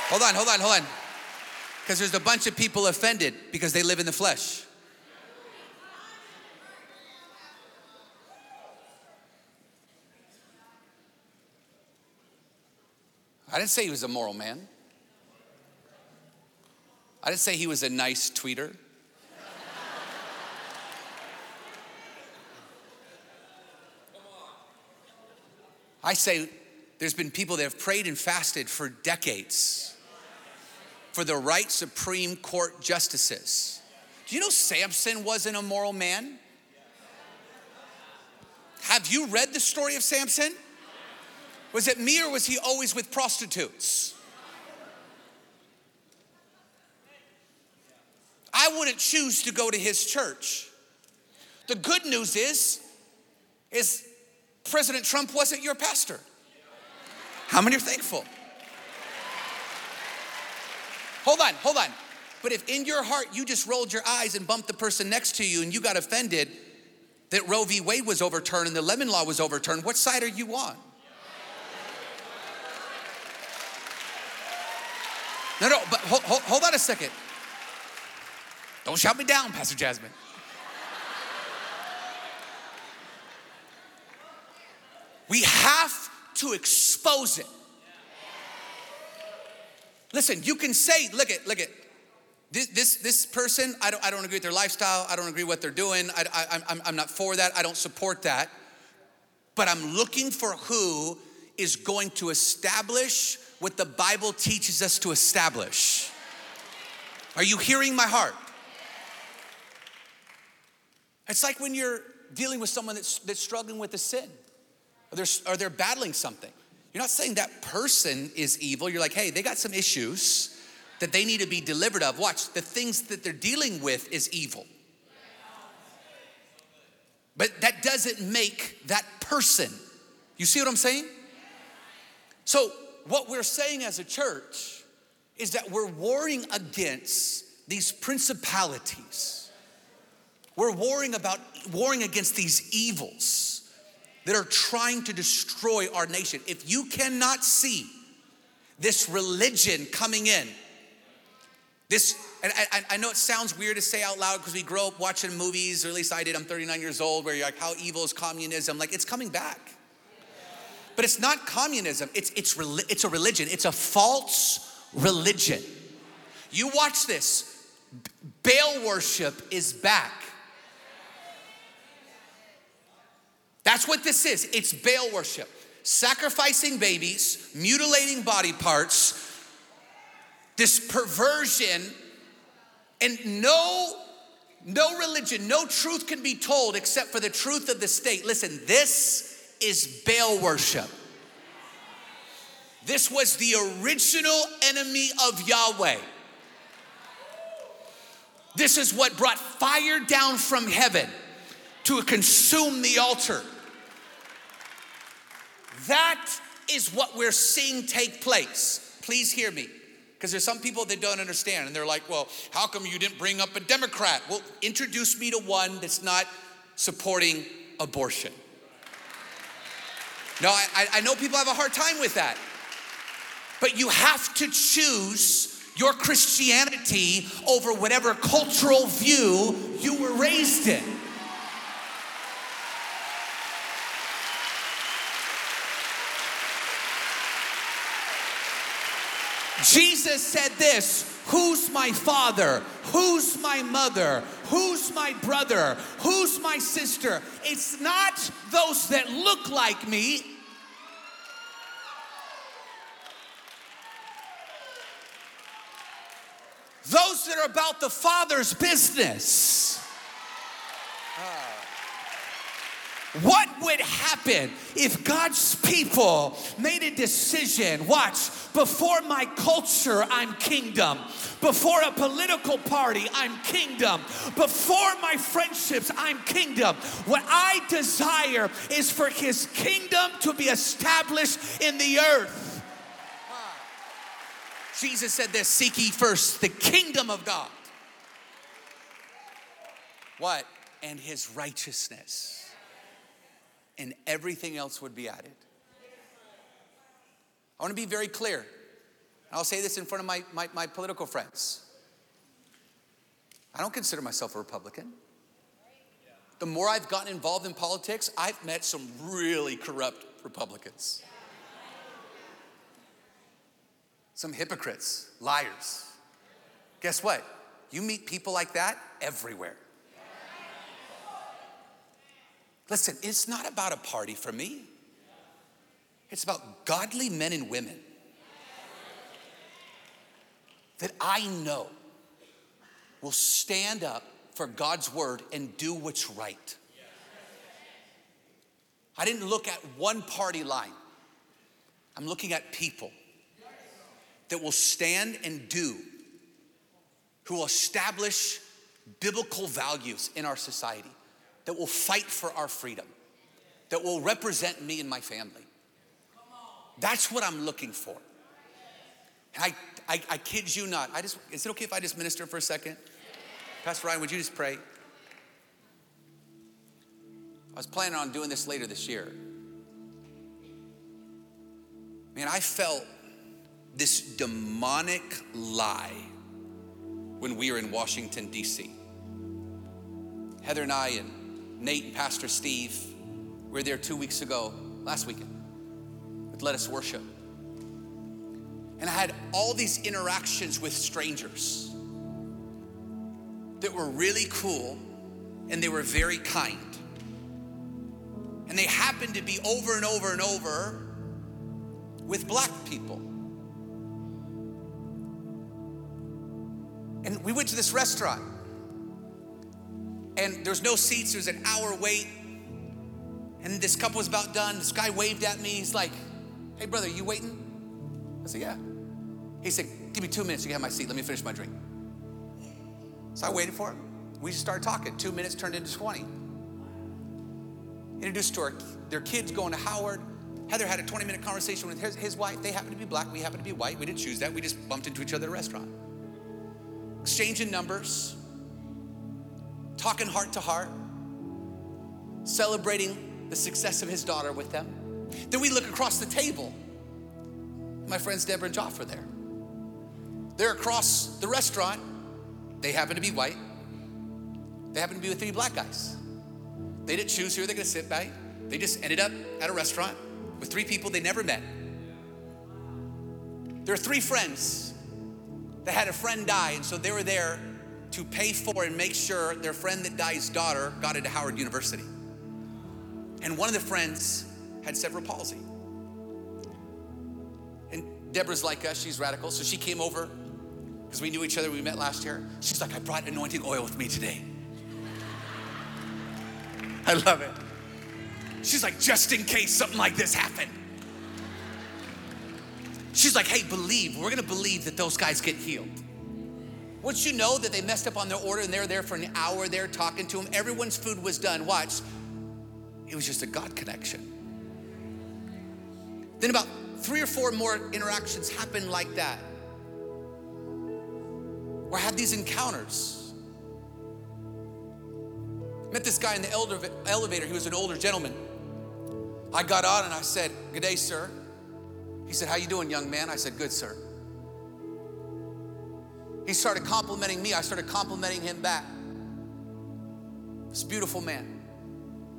Hold on, hold on, hold on. Because there's a bunch of people offended because they live in the flesh. I didn't say he was a moral man. I didn't say he was a nice tweeter. I say there's been people that have prayed and fasted for decades for the right Supreme Court justices. Do you know Samson wasn't a moral man? Have you read the story of Samson? Was it me or was he always with prostitutes? I wouldn't choose to go to his church. The good news is is President Trump wasn't your pastor. How many are thankful? Hold on, hold on. But if in your heart you just rolled your eyes and bumped the person next to you and you got offended that Roe v. Wade was overturned and the Lemon Law was overturned, what side are you on? No, no, but hold, hold, hold on a second. Don't shout me down, Pastor Jasmine. We have to expose it. Listen, you can say, look at, look at, this, this, this person, I don't, I don't agree with their lifestyle. I don't agree with what they're doing. I, I, I'm, I'm not for that. I don't support that. But I'm looking for who is going to establish what the Bible teaches us to establish. Are you hearing my heart? It's like when you're dealing with someone that's, that's struggling with a sin or they're, or they're battling something. You're not saying that person is evil. You're like, hey, they got some issues that they need to be delivered of. Watch, the things that they're dealing with is evil. But that doesn't make that person. You see what I'm saying? So, what we're saying as a church is that we're warring against these principalities. We're warring about warring against these evils that are trying to destroy our nation. If you cannot see this religion coming in, this, and I, I know it sounds weird to say out loud because we grow up watching movies, or at least I did, I'm 39 years old, where you're like, how evil is communism? Like, it's coming back. But it's not communism, it's, it's, it's a religion, it's a false religion. You watch this, Baal worship is back. That's what this is. It's Baal worship. Sacrificing babies, mutilating body parts, this perversion, and no no religion, no truth can be told except for the truth of the state. Listen, this is Baal worship. This was the original enemy of Yahweh. This is what brought fire down from heaven to consume the altar. That is what we're seeing take place. Please hear me. Because there's some people that don't understand and they're like, well, how come you didn't bring up a Democrat? Well, introduce me to one that's not supporting abortion. No, I, I know people have a hard time with that. But you have to choose your Christianity over whatever cultural view you were raised in. Jesus said this Who's my father? Who's my mother? Who's my brother? Who's my sister? It's not those that look like me. those that are about the Father's business. Ah. What would happen if God's people made a decision? Watch, before my culture, I'm kingdom. Before a political party, I'm kingdom. Before my friendships, I'm kingdom. What I desire is for his kingdom to be established in the earth. Jesus said this seek ye first the kingdom of God. What? And his righteousness and everything else would be added. I want to be very clear. I'll say this in front of my, my, my, political friends. I don't consider myself a Republican. The more I've gotten involved in politics, I've met some really corrupt Republicans. Some hypocrites, liars. Guess what? You meet people like that everywhere. Listen, it's not about a party for me. It's about godly men and women that I know will stand up for God's word and do what's right. I didn't look at one party line. I'm looking at people that will stand and do, who will establish biblical values in our society that will fight for our freedom, that will represent me and my family. That's what I'm looking for. And I, I, I kid you not. I just, is it okay if I just minister for a second? Pastor Ryan, would you just pray? I was planning on doing this later this year. Man, I felt this demonic lie when we were in Washington, D.C. Heather and I and Nate and Pastor Steve. We were there two weeks ago, last weekend, with Let Us Worship. And I had all these interactions with strangers that were really cool and they were very kind. And they happened to be over and over and over with black people. And we went to this restaurant and there's no seats, there's an hour wait. And this couple was about done. This guy waved at me. He's like, Hey, brother, you waiting? I said, Yeah. He said, Give me two minutes, you can have my seat. Let me finish my drink. So I waited for him. We just started talking. Two minutes turned into 20. Introduced to our, their kids going to Howard. Heather had a 20 minute conversation with his, his wife. They happened to be black, we happened to be white. We didn't choose that. We just bumped into each other at a restaurant. Exchanging numbers talking heart to heart, celebrating the success of his daughter with them. Then we look across the table. My friends Deborah and Joff are there. They're across the restaurant. They happen to be white. They happen to be with three black guys. They didn't choose who they're gonna sit by. They just ended up at a restaurant with three people they never met. There are three friends that had a friend die, and so they were there to pay for and make sure their friend that died's daughter got into Howard University. And one of the friends had cerebral palsy. And Deborah's like us, she's radical, so she came over because we knew each other, we met last year. She's like, I brought anointing oil with me today. I love it. She's like, just in case something like this happened. She's like, hey, believe. We're gonna believe that those guys get healed. Once you know that they messed up on their order and they're there for an hour there talking to them, everyone's food was done. Watch, it was just a God connection. Then about three or four more interactions happened like that. Or had these encounters. Met this guy in the elevator. He was an older gentleman. I got on and I said, "Good day, sir." He said, "How you doing, young man?" I said, "Good, sir." He started complimenting me. I started complimenting him back. This beautiful man,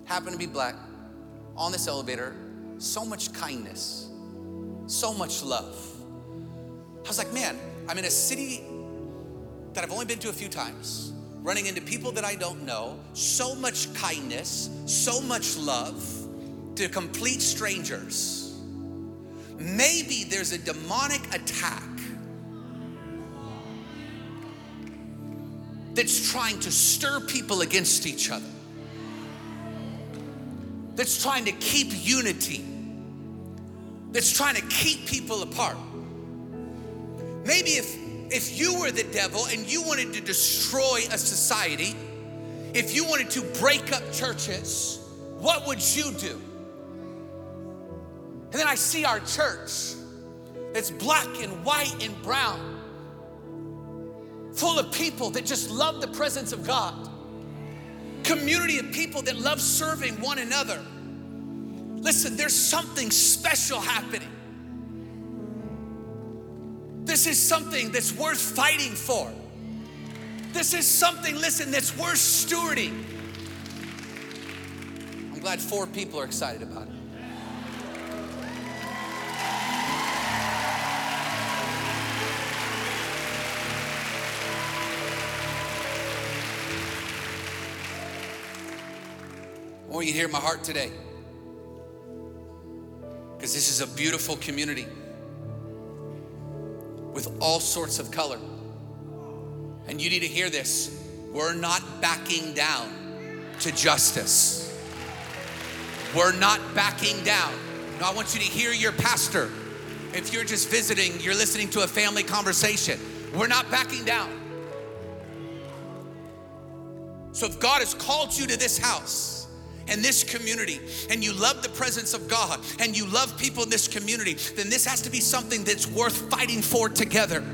happened to be black, on this elevator, so much kindness, so much love. I was like, man, I'm in a city that I've only been to a few times, running into people that I don't know, so much kindness, so much love to complete strangers. Maybe there's a demonic attack that's trying to stir people against each other, that's trying to keep unity, that's trying to keep people apart. Maybe if, if you were the devil and you wanted to destroy a society, if you wanted to break up churches, what would you do? And then I see our church that's black and white and brown, full of people that just love the presence of God, community of people that love serving one another. Listen, there's something special happening. This is something that's worth fighting for. This is something, listen, that's worth stewarding. I'm glad four people are excited about it. I want you to hear my heart today. Because this is a beautiful community with all sorts of color. And you need to hear this. We're not backing down to justice. We're not backing down. Now, I want you to hear your pastor. If you're just visiting, you're listening to a family conversation. We're not backing down. So, if God has called you to this house, and this community and you love the presence of God and you love people in this community, then this has to be something that's worth fighting for together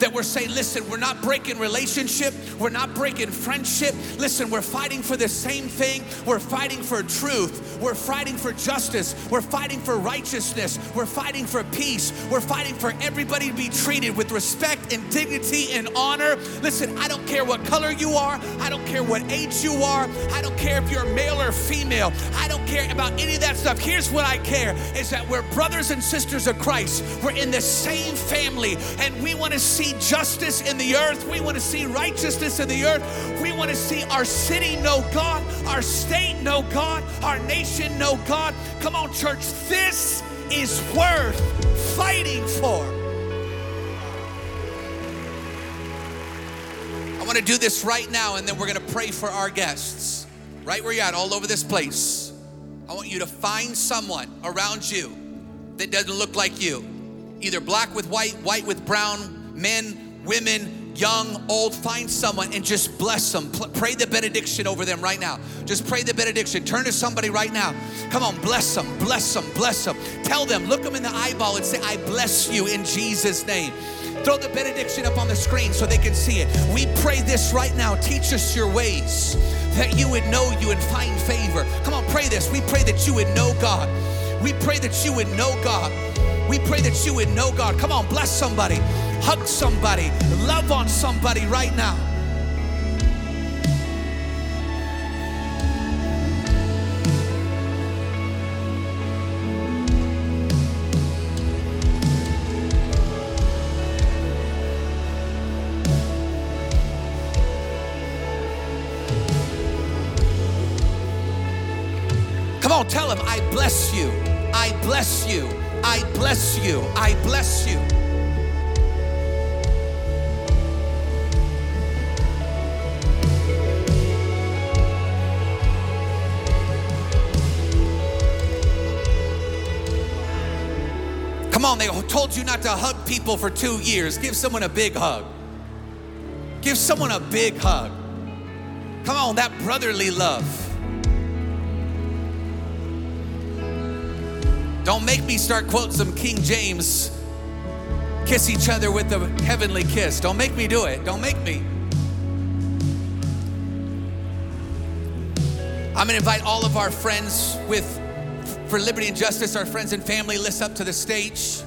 that we're saying, listen, we're not breaking relationship, we're not breaking friendship. Listen, we're fighting for the same thing. We're fighting for truth, we're fighting for justice, we're fighting for righteousness, we're fighting for peace, we're fighting for everybody to be treated with respect and dignity and honor. Listen, I don't care what color you are, I don't care what age you are, I don't care if you're male or female, I don't care about any of that stuff. Here's what I care is that we're brothers and sisters of Christ, we're in the same family, and we want to see justice in the earth, we want to see righteousness in the earth, we want to see our city know God, our state know God, our nation know God. Come on, church, this is worth fighting for. I want to do this right now, and then we're going to pray for our guests. Right where you're at, all over this place. I want you to find someone around you that doesn't look like you. Either black with white, white with brown, men, women, young, old. Find someone and just bless them. Pray the benediction over them right now. Just pray the benediction. Turn to somebody right now. Come on, bless them, bless them, bless them. Tell them, look them in the eyeball and say, I bless you in Jesus' name. Throw the benediction up on the screen so they can see it. We pray this right now. Teach us your ways that you would know you and find favor. Come on, pray this. We pray that you would know God. We pray that you would know God. We pray that you would know God. Come on, bless somebody, hug somebody, love on somebody right now. Come on, tell him, I bless you. I bless you. I bless you. I bless you. Come on, they told you not to hug people for two years. Give someone a big hug. Give someone a big hug. Come on, that brotherly love. Don't make me start quoting some King James. Kiss each other with the heavenly kiss. Don't make me do it. Don't make me. I'm going to invite all of our friends with for liberty and justice, our friends and family, list up to the stage.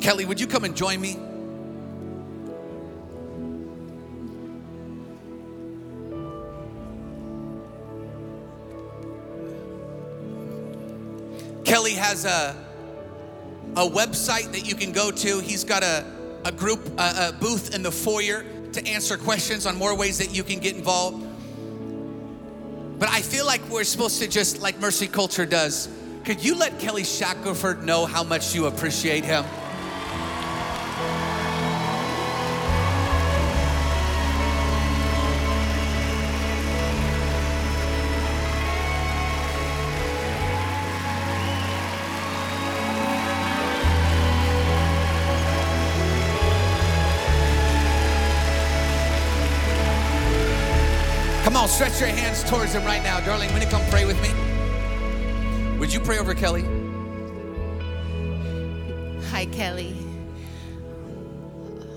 Kelly, would you come and join me? Kelly has a, a website that you can go to. He's got a, a group, a, a booth in the foyer to answer questions on more ways that you can get involved. But I feel like we're supposed to just, like Mercy Culture does, could you let Kelly Shackelford know how much you appreciate him? Come on, stretch your hands towards him right now. Darling, will you come pray with me? Would you pray over Kelly? Hi, Kelly.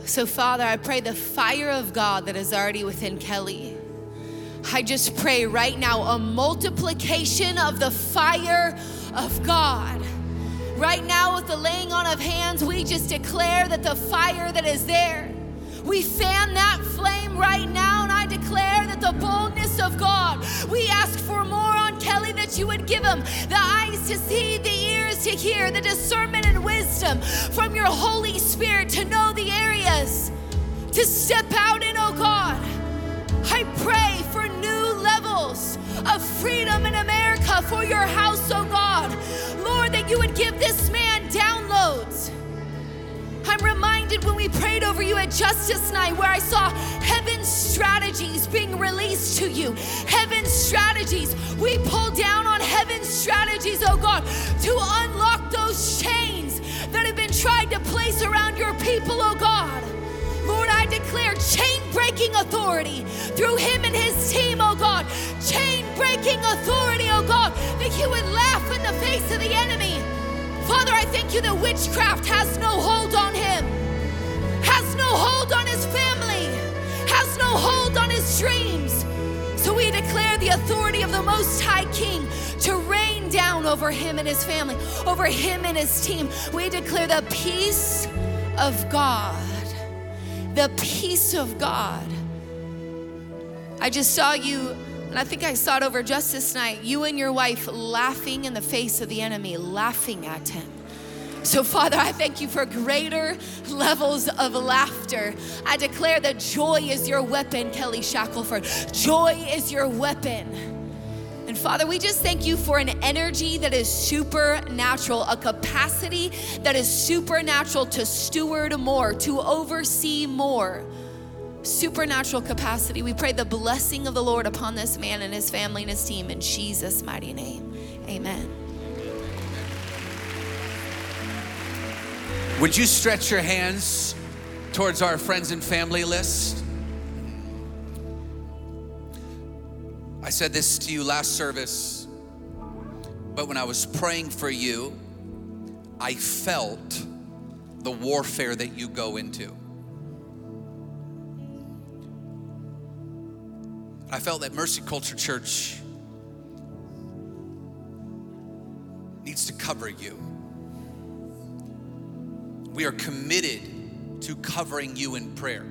So, Father, I pray the fire of God that is already within Kelly. I just pray right now a multiplication of the fire of God. Right now, with the laying on of hands, we just declare that the fire that is there, we fan that flame right now, declare that the boldness of God, we ask for more on Kelly that you would give him the eyes to see, the ears to hear, the discernment and wisdom from your Holy Spirit to know the areas to step out in, oh God. I pray for new levels of freedom in America for your house, oh God. Lord, that you would give this man downloads. I'm reminded when we prayed over you at Justice Night where I saw heaven's strategies being released to you. Heaven's strategies. We pull down on heaven's strategies, oh God, to unlock those chains that have been tried to place around your people, oh God. Lord, I declare chain breaking authority through him and his team, oh God. Chain breaking authority, oh God, that you would laugh in the face of the enemy. Father, I thank you that witchcraft has no hold on him, has no hold on his family, has no hold on his dreams. So we declare the authority of the Most High King to rain down over him and his family, over him and his team. We declare the peace of God the peace of God. I just saw you, and I think I saw it over Justice Night, you and your wife laughing in the face of the enemy, laughing at him. So, Father, I thank you for greater levels of laughter. I declare that joy is your weapon, Kelly Shackelford. Joy is your weapon. And Father, we just thank you for an energy that is supernatural, a capacity that is supernatural to steward more, to oversee more. Supernatural capacity. We pray the blessing of the Lord upon this man and his family and his team in Jesus' mighty name. Amen. Would you stretch your hands towards our friends and family list? I said this to you last service, but when I was praying for you, I felt the warfare that you go into. I felt that Mercy Culture Church needs to cover you. We are committed to covering you in prayer.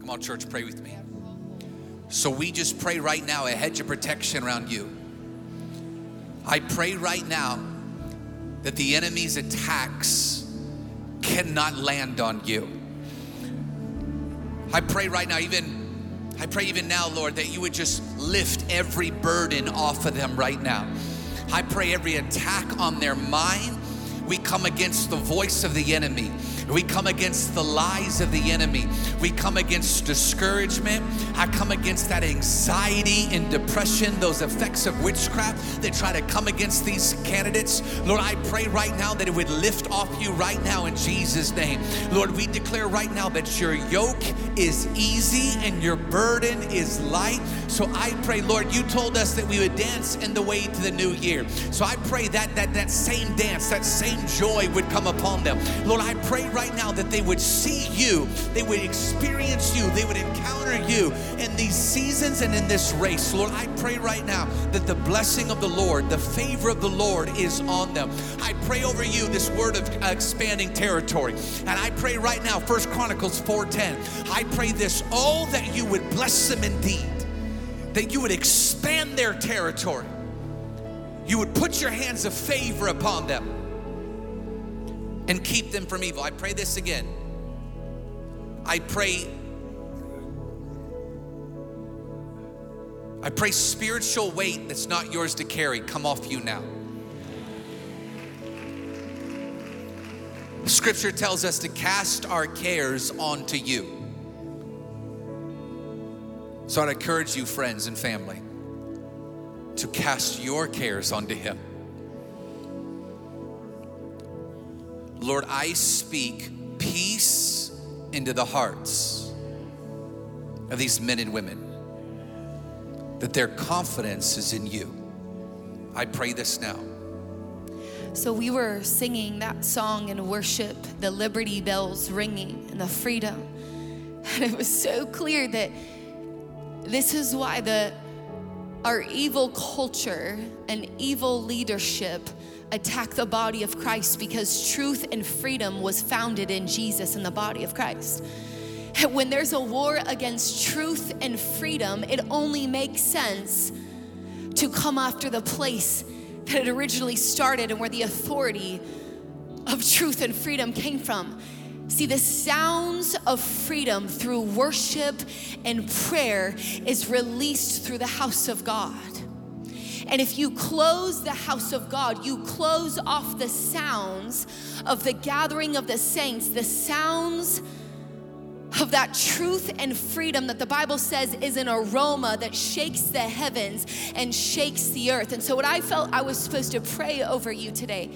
Come on, church, pray with me. So we just pray right now a hedge of protection around you. I pray right now that the enemy's attacks cannot land on you. I pray right now, even I pray even now, Lord, that you would just lift every burden off of them right now. I pray every attack on their mind, we come against the voice of the enemy. We come against the lies of the enemy. We come against discouragement. I come against that anxiety and depression, those effects of witchcraft that try to come against these candidates. Lord, I pray right now that it would lift off you right now in Jesus' name. Lord, we declare right now that your yoke is easy and your burden is light. So I pray, Lord, you told us that we would dance in the way to the new year. So I pray that that that same dance, that same joy would come upon them. Lord, I pray right now that they would see you, they would experience you, they would encounter you in these seasons and in this race. Lord, I pray right now that the blessing of the Lord, the favor of the Lord is on them. I pray over you this word of expanding territory. And I pray right now, First Chronicles 4:10. I pray this, oh, that you would bless them indeed, that you would expand their territory. You would put your hands of favor upon them and keep them from evil. I pray this again. I pray I pray spiritual weight that's not yours to carry come off you now. Scripture tells us to cast our cares onto you. So I'd encourage you, friends and family, to cast your cares onto Him. Lord, I speak peace into the hearts of these men and women that their confidence is in you. I pray this now. So we were singing that song in worship, the Liberty Bells ringing and the freedom. And it was so clear that this is why the our evil culture and evil leadership attack the body of Christ because truth and freedom was founded in Jesus in the body of Christ. When there's a war against truth and freedom, it only makes sense to come after the place that it originally started and where the authority of truth and freedom came from. See, the sounds of freedom through worship and prayer is released through the house of God. And if you close the house of God, you close off the sounds of the gathering of the saints, the sounds of that truth and freedom that the Bible says is an aroma that shakes the heavens and shakes the earth. And so, what I felt I was supposed to pray over you today,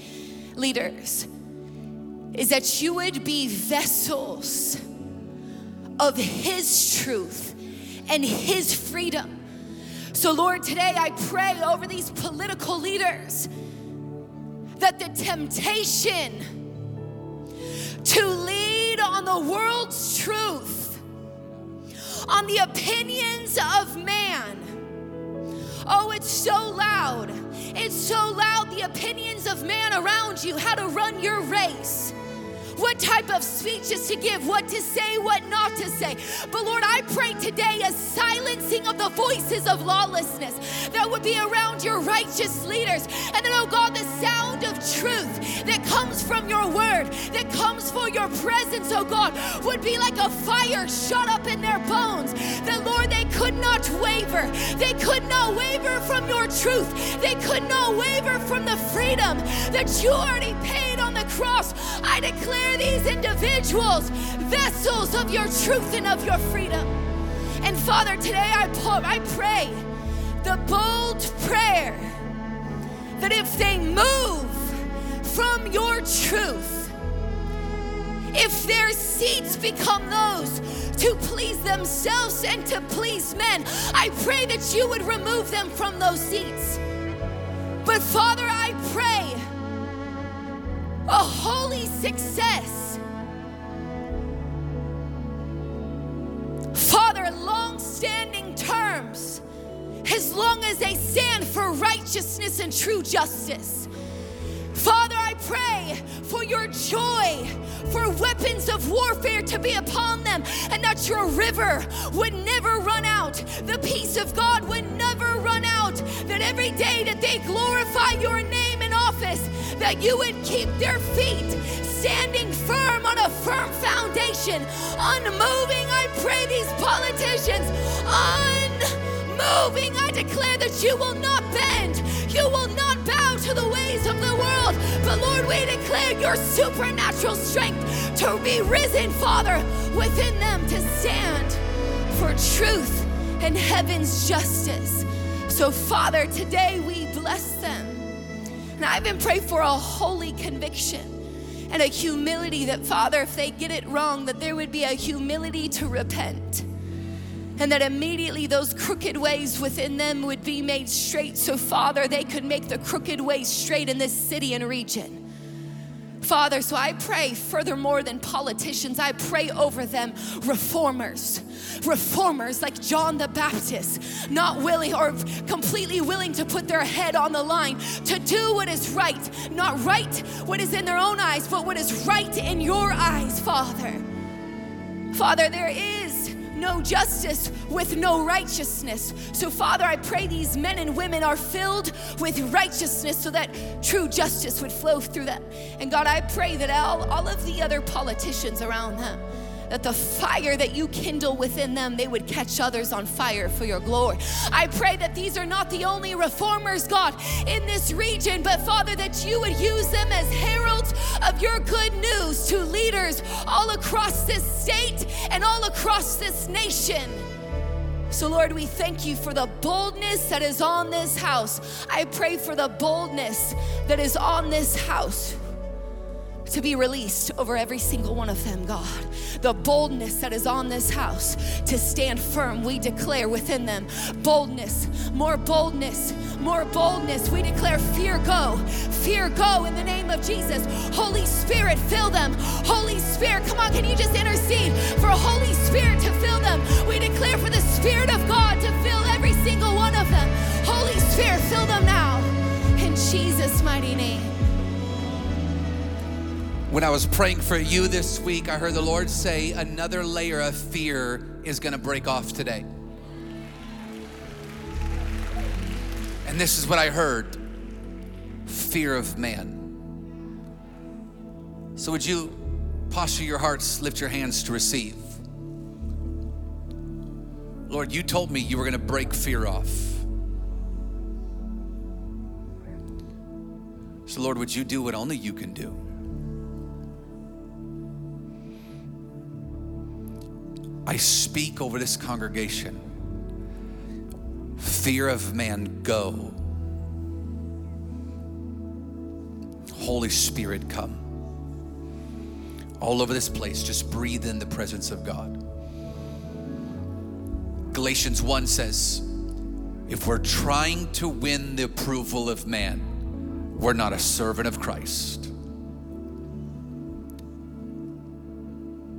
leaders, is that you would be vessels of His truth and His freedom. So, Lord, today I pray over these political leaders that the temptation to lead on the world's truth, on the opinions of man, oh, it's so loud. It's so loud, the opinions of man around you, how to run your race what type of speeches to give, what to say, what not to say. But Lord, I pray today a silencing of the voices of lawlessness that would be around your righteous leaders. And then, oh God, the sound of truth that comes from your word, that comes for your presence, oh God, would be like a fire shut up in their bones. That, Lord, they could not waver. They could not waver from your truth. They could not waver from the freedom that you already paid on the cross. I declare these individuals vessels of your truth and of your freedom. And Father, today I, I pray the bold prayer that if they move from your truth, if their seats become those to please themselves and to please men, I pray that you would remove them from those seats. But Father, I pray a holy success. Father, long standing terms, as long as they stand for righteousness and true justice. Father, I pray for your joy, for weapons of warfare to be upon them, and that your river would never run out. The peace of God would never run out. That every day that they glorify your name office, that you would keep their feet standing firm on a firm foundation, unmoving. I pray these politicians, unmoving. I declare that you will not bend, you will not bow to the ways of the world. But Lord, we declare your supernatural strength to be risen, Father, within them to stand for truth and heaven's justice. So, Father, today we bless them. And I even pray for a holy conviction and a humility that, Father, if they get it wrong, that there would be a humility to repent. And that immediately those crooked ways within them would be made straight. So, Father, they could make the crooked ways straight in this city and region. Father, so I pray furthermore than politicians, I pray over them reformers. Reformers like John the Baptist, not willing or completely willing to put their head on the line to do what is right, not right what is in their own eyes, but what is right in your eyes, Father. Father, there is no justice with no righteousness. So, Father, I pray these men and women are filled with righteousness so that true justice would flow through them. And God, I pray that all, all of the other politicians around them that the fire that you kindle within them, they would catch others on fire for your glory. I pray that these are not the only reformers, God, in this region, but Father, that you would use them as heralds of your good news to leaders all across this state and all across this nation. So, Lord, we thank you for the boldness that is on this house. I pray for the boldness that is on this house to be released over every single one of them, God. The boldness that is on this house to stand firm, we declare within them boldness, more boldness, more boldness. We declare fear go, fear go in the name of Jesus. Holy Spirit, fill them. Holy Spirit, come on, can you just intercede for Holy Spirit to fill them? We declare for the Spirit of God to fill every single one of them. Holy Spirit, fill them now in Jesus' mighty name. When I was praying for you this week, I heard the Lord say another layer of fear is going to break off today. And this is what I heard fear of man. So, would you posture your hearts, lift your hands to receive? Lord, you told me you were going to break fear off. So, Lord, would you do what only you can do? I speak over this congregation. Fear of man, go. Holy Spirit, come. All over this place, just breathe in the presence of God. Galatians 1 says, if we're trying to win the approval of man, we're not a servant of Christ.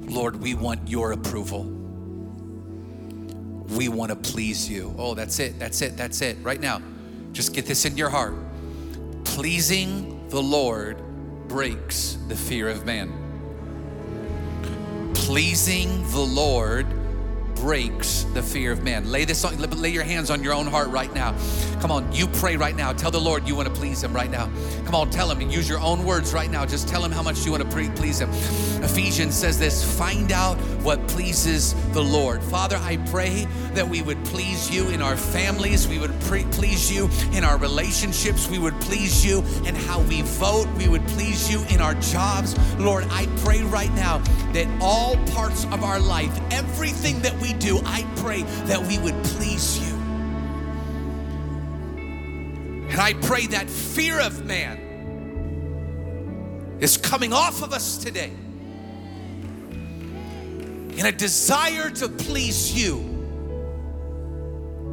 Lord, we want your approval. We want to please you. Oh, that's it, that's it, that's it. Right now, just get this in your heart. Pleasing the Lord breaks the fear of man. Pleasing the Lord breaks the fear of man. Lay this on, lay your hands on your own heart right now. Come on, you pray right now. Tell the Lord you want to please him right now. Come on, tell him and use your own words right now. Just tell him how much you want to please him. Ephesians says this, find out what pleases the Lord. Father, I pray that we would please you in our families, we would pre- please you in our relationships, we would please you in how we vote, we would please you in our jobs. Lord, I pray right now that all parts of our life, everything that we do, I pray that we would please you. And I pray that fear of man is coming off of us today. And a desire to please you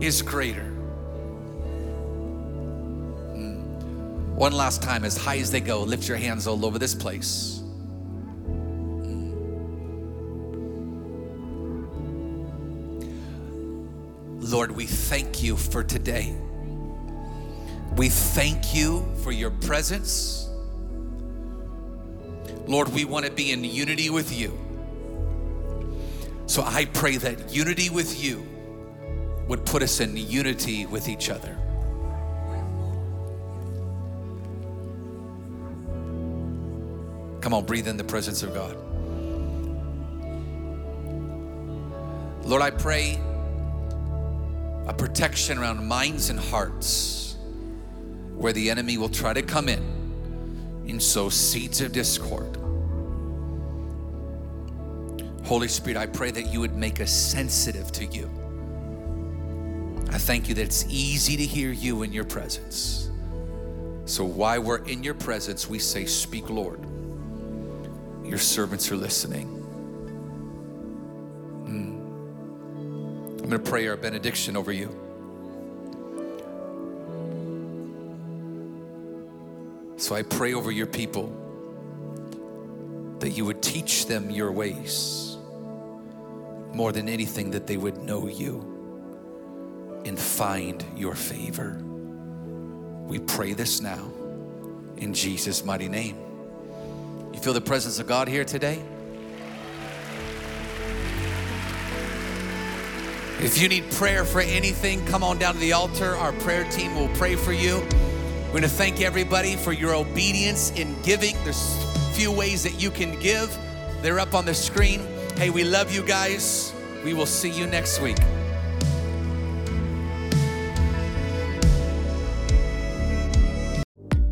is greater. Mm. One last time, as high as they go, lift your hands all over this place. Lord, we thank you for today. We thank you for your presence. Lord, we want to be in unity with you. So I pray that unity with you would put us in unity with each other. Come on, breathe in the presence of God. Lord, I pray a protection around minds and hearts where the enemy will try to come in and sow seeds of discord. Holy Spirit, I pray that you would make us sensitive to you. I thank you that it's easy to hear you in your presence. So while we're in your presence, we say, Speak, Lord. Your servants are listening. I'm going to pray our benediction over you. So I pray over your people that you would teach them your ways more than anything, that they would know you and find your favor. We pray this now in Jesus' mighty name. You feel the presence of God here today? If you need prayer for anything, come on down to the altar. Our prayer team will pray for you. We're going to thank everybody for your obedience in giving. There's a few ways that you can give, they're up on the screen. Hey, we love you guys. We will see you next week.